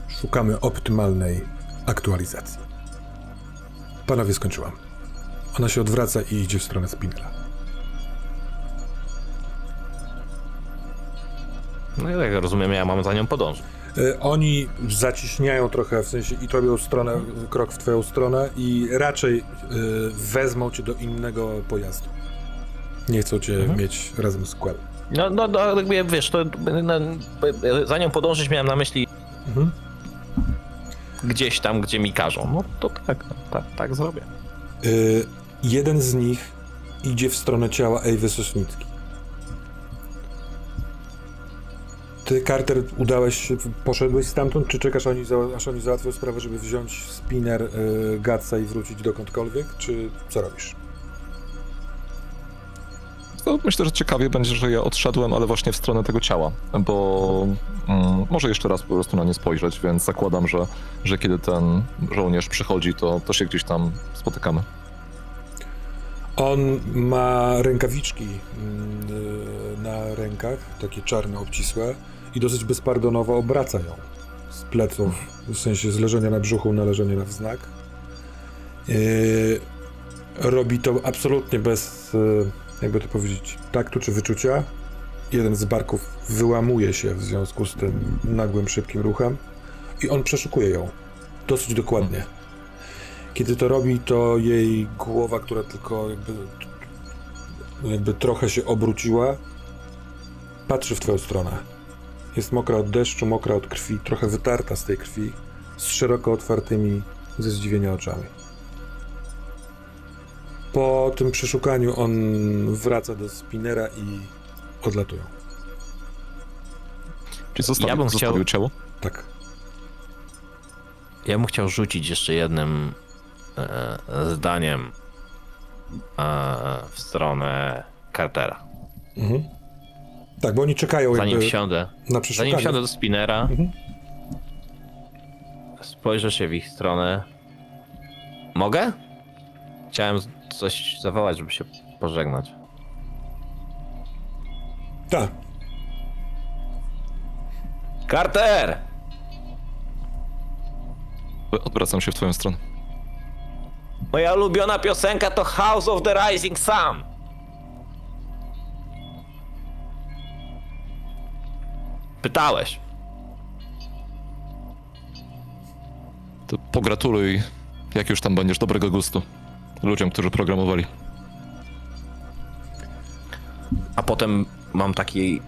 Szukamy optymalnej aktualizacji. Panowie, skończyłam. Ona się odwraca i idzie w stronę Spinella.
No i jak rozumiem, ja mam za nią podążyć.
Y, Oni zaciśniają trochę, w sensie i robią stronę, krok w twoją stronę i raczej y, wezmą cię do innego pojazdu. Nie chcą cię
Mhm.
mieć razem z Quell.
No, no, no jakby, wiesz, to no, za nią podążyć miałem na myśli
Mhm.
Gdzieś tam, gdzie mi każą. No to tak, no, tak, tak zrobię.
Y, jeden z nich idzie w stronę ciała Ewy Sosnicki. Ty, Carter, udałeś się, poszedłeś stamtąd, czy czekasz, oni aż oni załatwią sprawę, żeby wziąć spinner y, Gatsa i wrócić dokądkolwiek, czy co robisz?
To myślę, że ciekawie będzie, że ja odszedłem, ale właśnie w stronę tego ciała, bo mm, może jeszcze raz po prostu na nie spojrzeć, więc zakładam, że, że kiedy ten żołnierz przychodzi, to, to się gdzieś tam spotykamy.
On ma rękawiczki mm, y, na rękach, takie czarne, obcisłe i dosyć bezpardonowo obraca ją z pleców, w sensie z leżenia na brzuchu na leżenie na wznak. Yy, robi to absolutnie bez, y, jakby to powiedzieć, taktu czy wyczucia. Jeden z barków wyłamuje się w związku z tym nagłym, szybkim ruchem i on przeszukuje ją dosyć dokładnie. Kiedy to robi, to jej głowa, która tylko jakby, jakby trochę się obróciła, patrzy w twoją stronę. Jest mokra od deszczu, mokra od krwi, trochę wytarta z tej krwi, z szeroko otwartymi ze zdziwienia oczami. Po tym przeszukaniu on wraca do spinera i odlatują.
Czy zostawił,
Ja bym chciał-
zostawił ciało?
Tak.
Ja bym chciał rzucić jeszcze jednym e, zdaniem e, w stronę Cartera.
Mhm. Tak, bo oni czekają
Zanim
jakby
wsiądę,
na przeszukanie.
zanim wsiądę do spinera,
Mhm.
spojrzę się w ich stronę. Mogę? Chciałem coś zawołać, żeby się pożegnać.
Tak.
Carter!
Odwracam się w twoją stronę.
Moja ulubiona piosenka to House of the Rising Sun. Pytałeś.
To pogratuluj, jak już tam będziesz, dobrego gustu ludziom, którzy programowali.
A potem mam taki.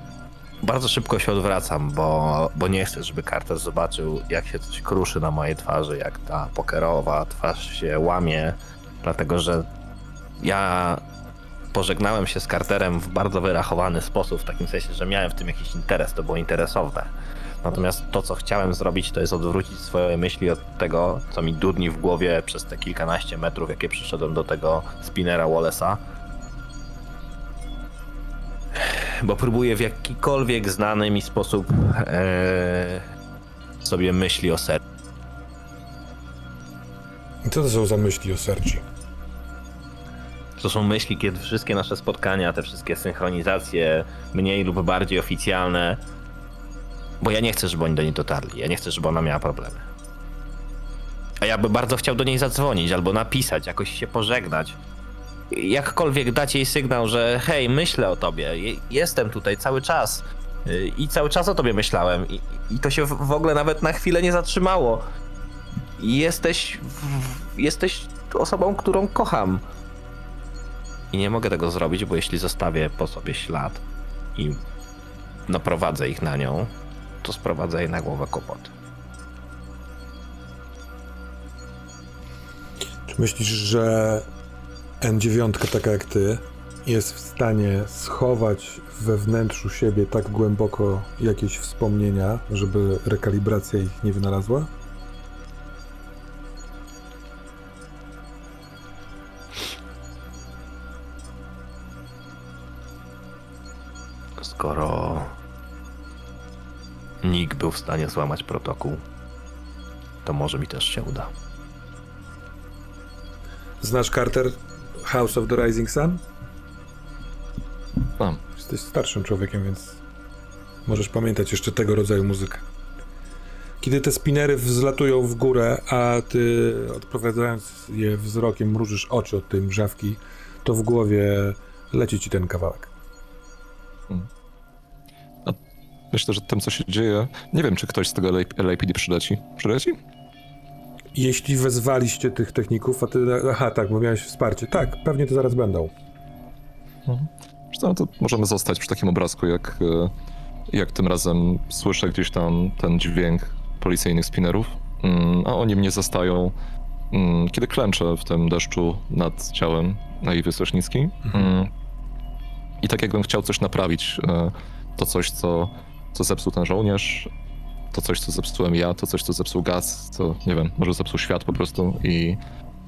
Bardzo szybko się odwracam, bo, bo nie chcę, żeby Carter zobaczył, jak się coś kruszy na mojej twarzy, jak ta pokerowa twarz się łamie, dlatego że ja pożegnałem się z Carterem w bardzo wyrachowany sposób, w takim sensie, że miałem w tym jakiś interes, to było interesowne. Natomiast to, co chciałem zrobić, to jest odwrócić swoje myśli od tego, co mi dudni w głowie przez te kilkanaście metrów, jakie przyszedłem do tego spinera Wallace'a. Bo próbuję w jakikolwiek znany mi sposób e, sobie myśli o sercu.
I co to są za myśli o Sergi?
To są myśli, kiedy wszystkie nasze spotkania, te wszystkie synchronizacje, mniej lub bardziej oficjalne, bo ja nie chcę, żeby oni do niej dotarli. Ja nie chcę, żeby ona miała problemy. A ja bym bardzo chciał do niej zadzwonić albo napisać, jakoś się pożegnać. Jakkolwiek dać jej sygnał, że hej, myślę o tobie, je- jestem tutaj cały czas y, i cały czas o tobie myślałem i, i to się w ogóle nawet na chwilę nie zatrzymało. Jesteś, jesteś osobą, którą kocham. I nie mogę tego zrobić, bo jeśli zostawię po sobie ślad i naprowadzę ich na nią, to sprowadzę jej na głowę kłopot.
Czy myślisz, że N9, taka jak ty, jest w stanie schować we wnętrzu siebie tak głęboko jakieś wspomnienia, żeby rekalibracja ich nie wynalazła?
Skoro Nick był w stanie złamać protokół, to może mi też się uda.
Znasz Carter House of the Rising Sun?
Znam.
Jesteś starszym człowiekiem, więc możesz pamiętać jeszcze tego rodzaju muzykę. Kiedy te spinery wzlatują w górę, a ty odprowadzając je wzrokiem mrużysz oczy od tej mrzawki, to w głowie leci ci ten kawałek.
Myślę, że tym, co się dzieje, nie wiem, czy ktoś z tego LAPD przyleci. Przyleci?
Jeśli wezwaliście tych techników, a ty. Aha, tak, bo miałeś wsparcie. Tak, pewnie to zaraz będą.
Co, no to możemy zostać przy takim obrazku, jak, e, jak tym razem słyszę gdzieś tam ten dźwięk policyjnych spinnerów, mm, a oni mnie zastają, mm, kiedy klęczę w tym deszczu nad ciałem na jej Wysocznickiej. Mm. I tak jakbym chciał coś naprawić, e, to coś, co, co zepsuł ten żołnierz, to coś, co zepsułem ja, to coś, co zepsuł gaz, co, nie wiem, może zepsuł świat po prostu i,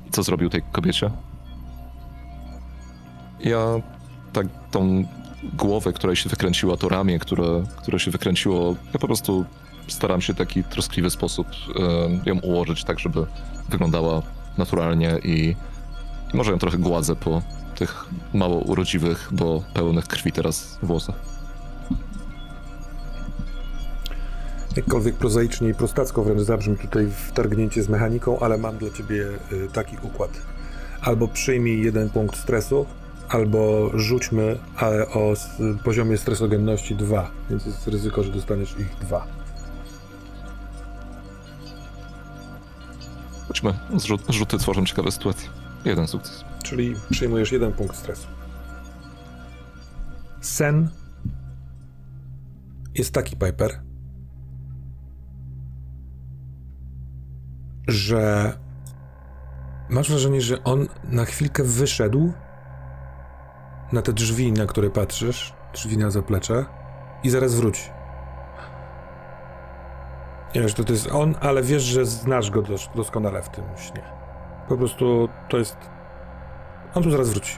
i co zrobił tej kobiecie. Ja tak tą głowę, która się wykręciła, to ramię, które, które się wykręciło, ja po prostu staram się w taki troskliwy sposób e, ją ułożyć tak, żeby wyglądała naturalnie i, i może ją trochę gładzę po tych mało urodziwych, bo pełnych krwi teraz włosach.
Jakkolwiek prozaicznie i prostacko wręcz zabrzmi tutaj wtargnięcie z mechaniką, ale mam dla ciebie y, taki układ. Albo przyjmij jeden punkt stresu, albo rzućmy ale o poziomie stresogenności 2, więc jest ryzyko, że dostaniesz ich dwa.
Chodźmy, zrzut, rzuty tworzą ciekawe sytuacje. Jeden sukces.
Czyli przyjmujesz jeden punkt stresu. Sen jest taki, Piper, że masz wrażenie, że on na chwilkę wyszedł na te drzwi, na które patrzysz, drzwi na zaplecze i zaraz wróci. Nie wiesz, to, to jest on, ale wiesz, że znasz go dos- doskonale w tym śnie. Po prostu to jest on tu zaraz wróci.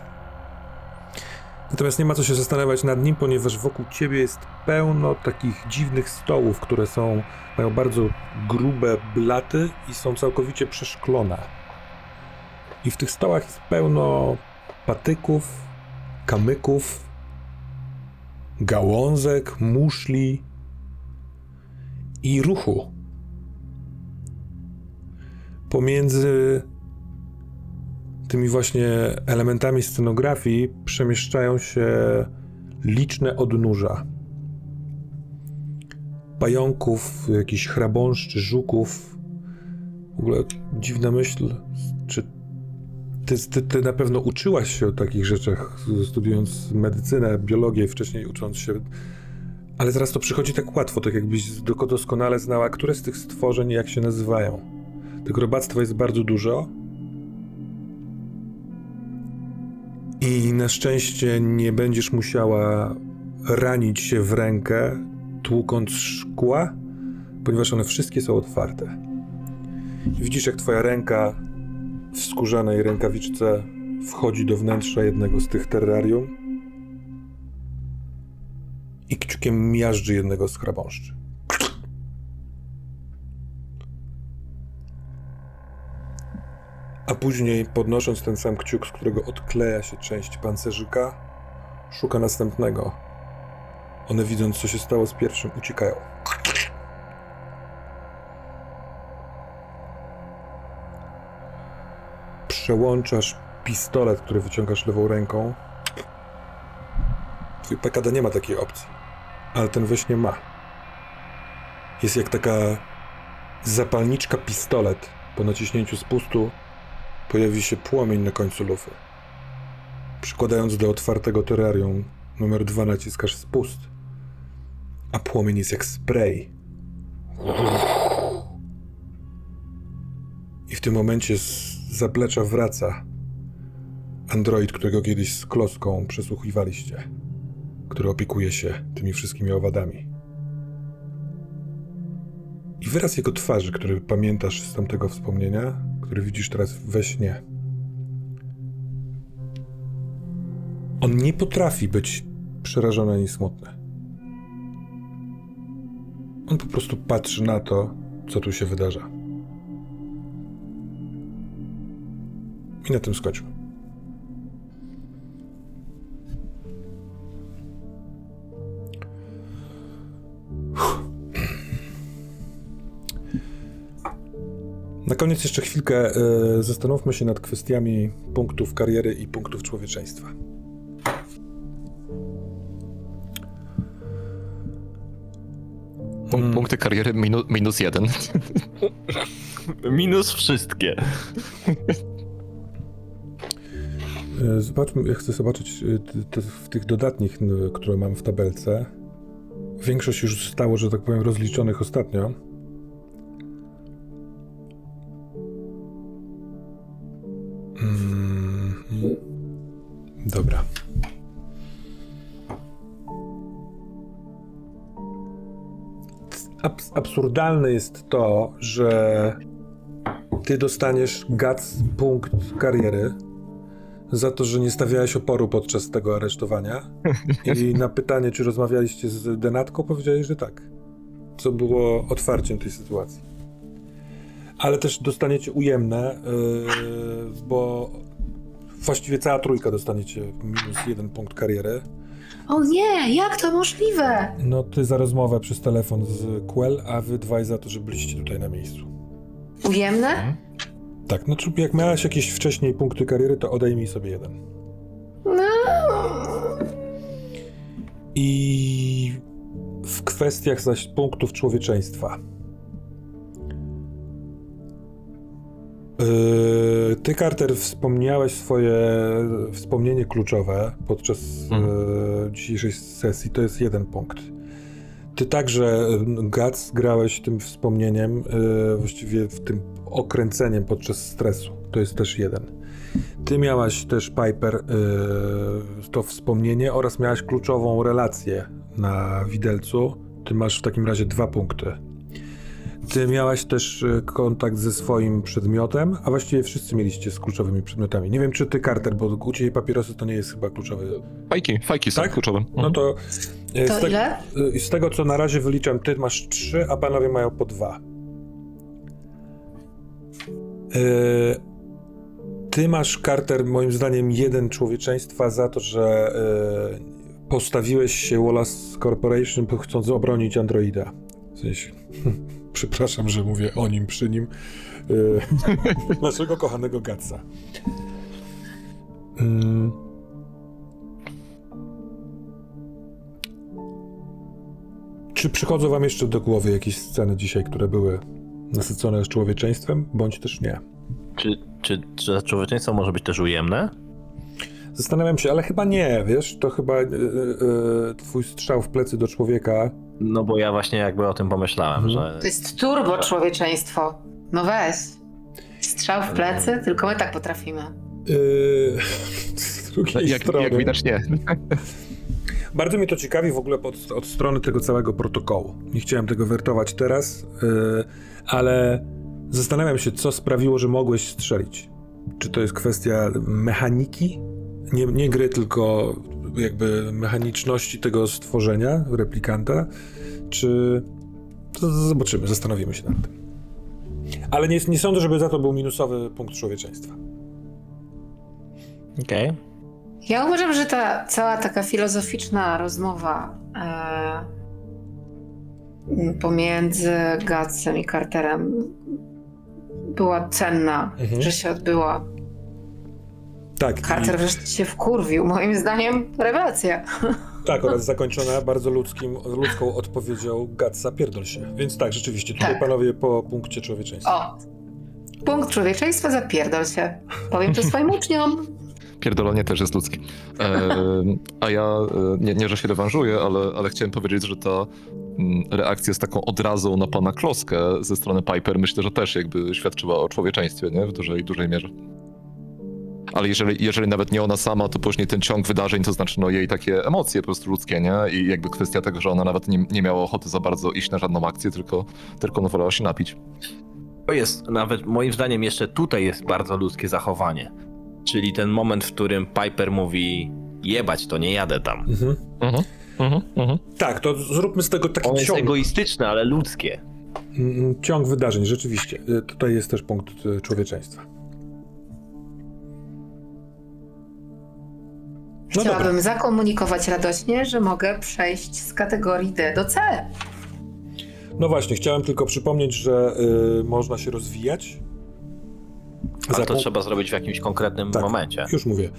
Natomiast nie ma co się zastanawiać nad nim, ponieważ wokół ciebie jest pełno takich dziwnych stołów, które są, mają bardzo grube blaty i są całkowicie przeszklone. I w tych stołach jest pełno patyków, kamyków, gałązek, muszli i ruchu. Pomiędzy tymi właśnie elementami scenografii przemieszczają się liczne odnóża. Pająków, jakichś chrabąszczy, żuków. W ogóle dziwna myśl, czy ty, ty, ty na pewno uczyłaś się o takich rzeczach, studiując medycynę, biologię, wcześniej ucząc się, ale teraz to przychodzi tak łatwo, tak jakbyś do- doskonale znała, które z tych stworzeń jak się nazywają. Tego robactwa jest bardzo dużo, I na szczęście nie będziesz musiała ranić się w rękę, tłukąc szkła, ponieważ one wszystkie są otwarte. I widzisz, jak twoja ręka w skórzanej rękawiczce wchodzi do wnętrza jednego z tych terrarium i kciukiem miażdży jednego z chrabąszczy. A później, podnosząc ten sam kciuk, z którego odkleja się część pancerzyka, szuka następnego. One, widząc, co się stało z pierwszym, uciekają. Przełączasz pistolet, który wyciągasz lewą ręką. Twój PKD nie ma takiej opcji, ale ten we śnie ma. Jest jak taka zapalniczka pistolet. Po naciśnięciu spustu pojawi się płomień na końcu lufy. Przykładając do otwartego terrarium numer dwa naciskasz spust, a płomień jest jak spray. I w tym momencie z zaplecza wraca android, którego kiedyś z kloską przesłuchiwaliście, który opiekuje się tymi wszystkimi owadami. I wyraz jego twarzy, który pamiętasz z tamtego wspomnienia, który widzisz teraz we śnie. On nie potrafi być przerażony ani smutny. On po prostu patrzy na to, co tu się wydarza. I na tym skończmy. Na koniec jeszcze chwilkę e, zastanówmy się nad kwestiami punktów kariery i punktów człowieczeństwa.
Punk-. Punkty kariery minu, minus jeden.
Minus wszystkie.
E, Zobaczmy, ja chcę zobaczyć e, te, te, w tych dodatnich, które mam w tabelce. Większość już zostało, że tak powiem, rozliczonych ostatnio. Absurdalne jest to, że ty dostaniesz gac punkt kariery za to, że nie stawiałeś oporu podczas tego aresztowania. I na pytanie, czy rozmawialiście z Denatką, powiedziałeś, że tak. Co było otwarciem tej sytuacji. Ale też dostaniecie ujemne, yy, bo właściwie cała trójka dostaniecie minus jeden punkt kariery.
O nie, jak to możliwe?
No ty za rozmowę przez telefon z Quell, a wy dwaj za to, że byliście tutaj na miejscu.
Ujemne?
Tak, znaczy jak miałaś jakieś wcześniej punkty kariery, to odejmij sobie jeden.
No.
I w kwestiach zaś punktów człowieczeństwa. Ty, Carter, wspomniałeś swoje wspomnienie kluczowe podczas yy, dzisiejszej sesji. To jest jeden punkt. Ty także, yy, Gac, grałeś tym wspomnieniem, yy, właściwie w tym okręceniem podczas stresu. To jest też jeden. Ty miałaś też, Piper, yy, to wspomnienie oraz miałaś kluczową relację na widelcu. Ty masz w takim razie dwa punkty. Ty miałaś też y, kontakt ze swoim przedmiotem, a właściwie wszyscy mieliście z kluczowymi przedmiotami. Nie wiem, czy ty, Carter, bo u ciebie papierosy to nie jest chyba kluczowy.
Fajki, fajki są
Tak?
kluczowe.
No to, y,
To
z, te,
ile?
y, z tego, co na razie wyliczam, ty masz trzy, a panowie mają po dwa. Ty masz, Carter, moim zdaniem, jeden człowieczeństwa za to, że postawiłeś się Wallace Corporation, chcąc obronić androida. W sensie, przepraszam, że mówię o nim, przy nim. Y, naszego kochanego Gatsa. Mm. Czy przychodzą wam jeszcze do głowy jakieś sceny dzisiaj, które były nasycone z człowieczeństwem, bądź też nie?
Czy, czy, czy człowieczeństwo może być też ujemne?
Zastanawiam się, ale chyba nie, wiesz, to chyba y, y, y, twój strzał w plecy do człowieka.
No bo ja właśnie jakby o tym pomyślałem,
Mhm.
że
To jest turbo człowieczeństwo. No weź. Strzał w plecy, tylko my tak potrafimy.
y, z drugiej
Jak,
strony,
jak widać nie.
bardzo mnie to ciekawi w ogóle od, od strony tego całego protokołu. Nie chciałem tego wertować teraz, y, ale zastanawiam się, co sprawiło, że mogłeś strzelić. Czy to jest kwestia mechaniki? Nie, nie gry, tylko jakby mechaniczności tego stworzenia, replikanta? Czy... To zobaczymy, zastanowimy się nad tym. Ale nie, nie sądzę, żeby za to był minusowy punkt człowieczeństwa.
okej.
Ja uważam, że ta cała taka filozoficzna rozmowa e, pomiędzy Gatsem i Carterem była cenna,
Mhm.
że się odbyła.
Tak,
Carter
i,
wreszcie się wkurwił. Moim zdaniem rewelacja.
tak oraz zakończona bardzo ludzkim, ludzką odpowiedzią Gatsa pierdol się. Więc tak, rzeczywiście, tutaj
Tak.
panowie po punkcie człowieczeństwa.
O! Punkt człowieczeństwa, zapierdol się. Powiem to swoim uczniom.
Pierdolenie też jest ludzkie. E, a ja, e, nie, nie że się rewanżuję, ale, ale chciałem powiedzieć, że ta mm, reakcja z taką odrazą na pana Kloskę ze strony Piper, myślę, że też jakby świadczyła o człowieczeństwie, nie? W dużej, dużej mierze. Ale jeżeli, jeżeli nawet nie ona sama, to później ten ciąg wydarzeń, to znaczy no jej takie emocje po prostu ludzkie, nie? I jakby kwestia tego, że ona nawet nie, nie miała ochoty za bardzo iść na żadną akcję, tylko, tylko no wolała się napić.
To jest nawet moim zdaniem jeszcze tutaj jest bardzo ludzkie zachowanie. Czyli ten moment, w którym Piper mówi jebać to, nie jadę tam.
Mhm.
Mhm, mhm, mhm.
Tak, to zróbmy z tego taki
On jest
ciąg,
egoistyczne, ale ludzkie.
mm, ciąg wydarzeń, rzeczywiście. Y, Tutaj jest też punkt y, człowieczeństwa.
Chciałabym
dobra,
zakomunikować radośnie, że mogę przejść z kategorii D do C.
no właśnie, chciałem tylko przypomnieć, że y, można się rozwijać.
Ale
Za
to trzeba zrobić w jakimś konkretnym
Tak.
momencie.
Już mówię.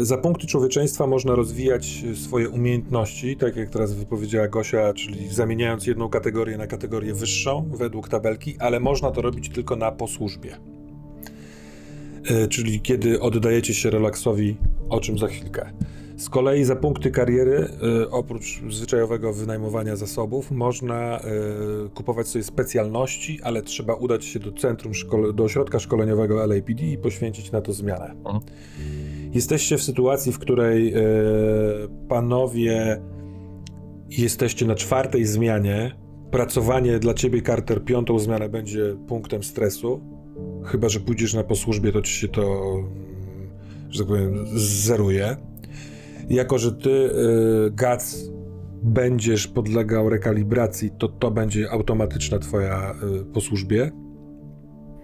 Y, za punkty człowieczeństwa można rozwijać swoje umiejętności, tak jak teraz wypowiedziała Gosia, czyli zamieniając jedną kategorię na kategorię wyższą według tabelki, ale można to robić tylko na posłużbie. Y, czyli kiedy oddajecie się relaksowi, o czym za chwilkę. Z kolei za punkty kariery, y, oprócz zwyczajowego wynajmowania zasobów, można y, kupować sobie specjalności, ale trzeba udać się do centrum, szkole, do ośrodka szkoleniowego LAPD i poświęcić na to zmianę.
Mhm.
Jesteście w sytuacji, w której e, panowie jesteście na czwartej zmianie. Pracowanie dla ciebie, Carter, piątą zmianę będzie punktem stresu. Chyba, że pójdziesz na posłużbie, to ci się to, że tak powiem, zeruje. Jako, że ty, y, Gac, będziesz podlegał rekalibracji, to to będzie automatyczna twoja y.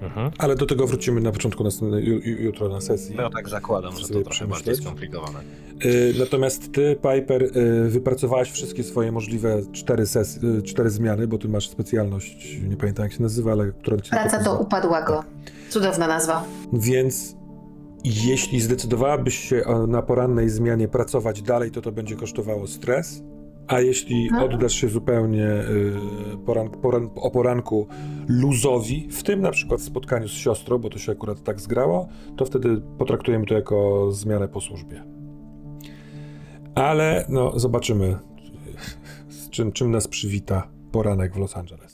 Mhm.
Ale do tego wrócimy na początku następnej, ju, ju- jutro na sesji.
No tak zakładam, że to trochę bardziej skomplikowane.
Y, Natomiast ty, Piper, y, wypracowałaś wszystkie swoje możliwe cztery, sesje, y, cztery zmiany, bo ty masz specjalność, nie pamiętam jak się nazywa, ale która ci
Praca
to
do upadłego. Cudowna nazwa.
Więc jeśli zdecydowałabyś się na porannej zmianie pracować dalej, to to będzie kosztowało stres. A jeśli
No.
oddasz się zupełnie y, poran, poran, o poranku luzowi, w tym na przykład spotkaniu z siostrą, bo to się akurat tak zgrało, to wtedy potraktujemy to jako zmianę po służbie. Ale no, zobaczymy, z czym, czym nas przywita poranek w Los Angeles.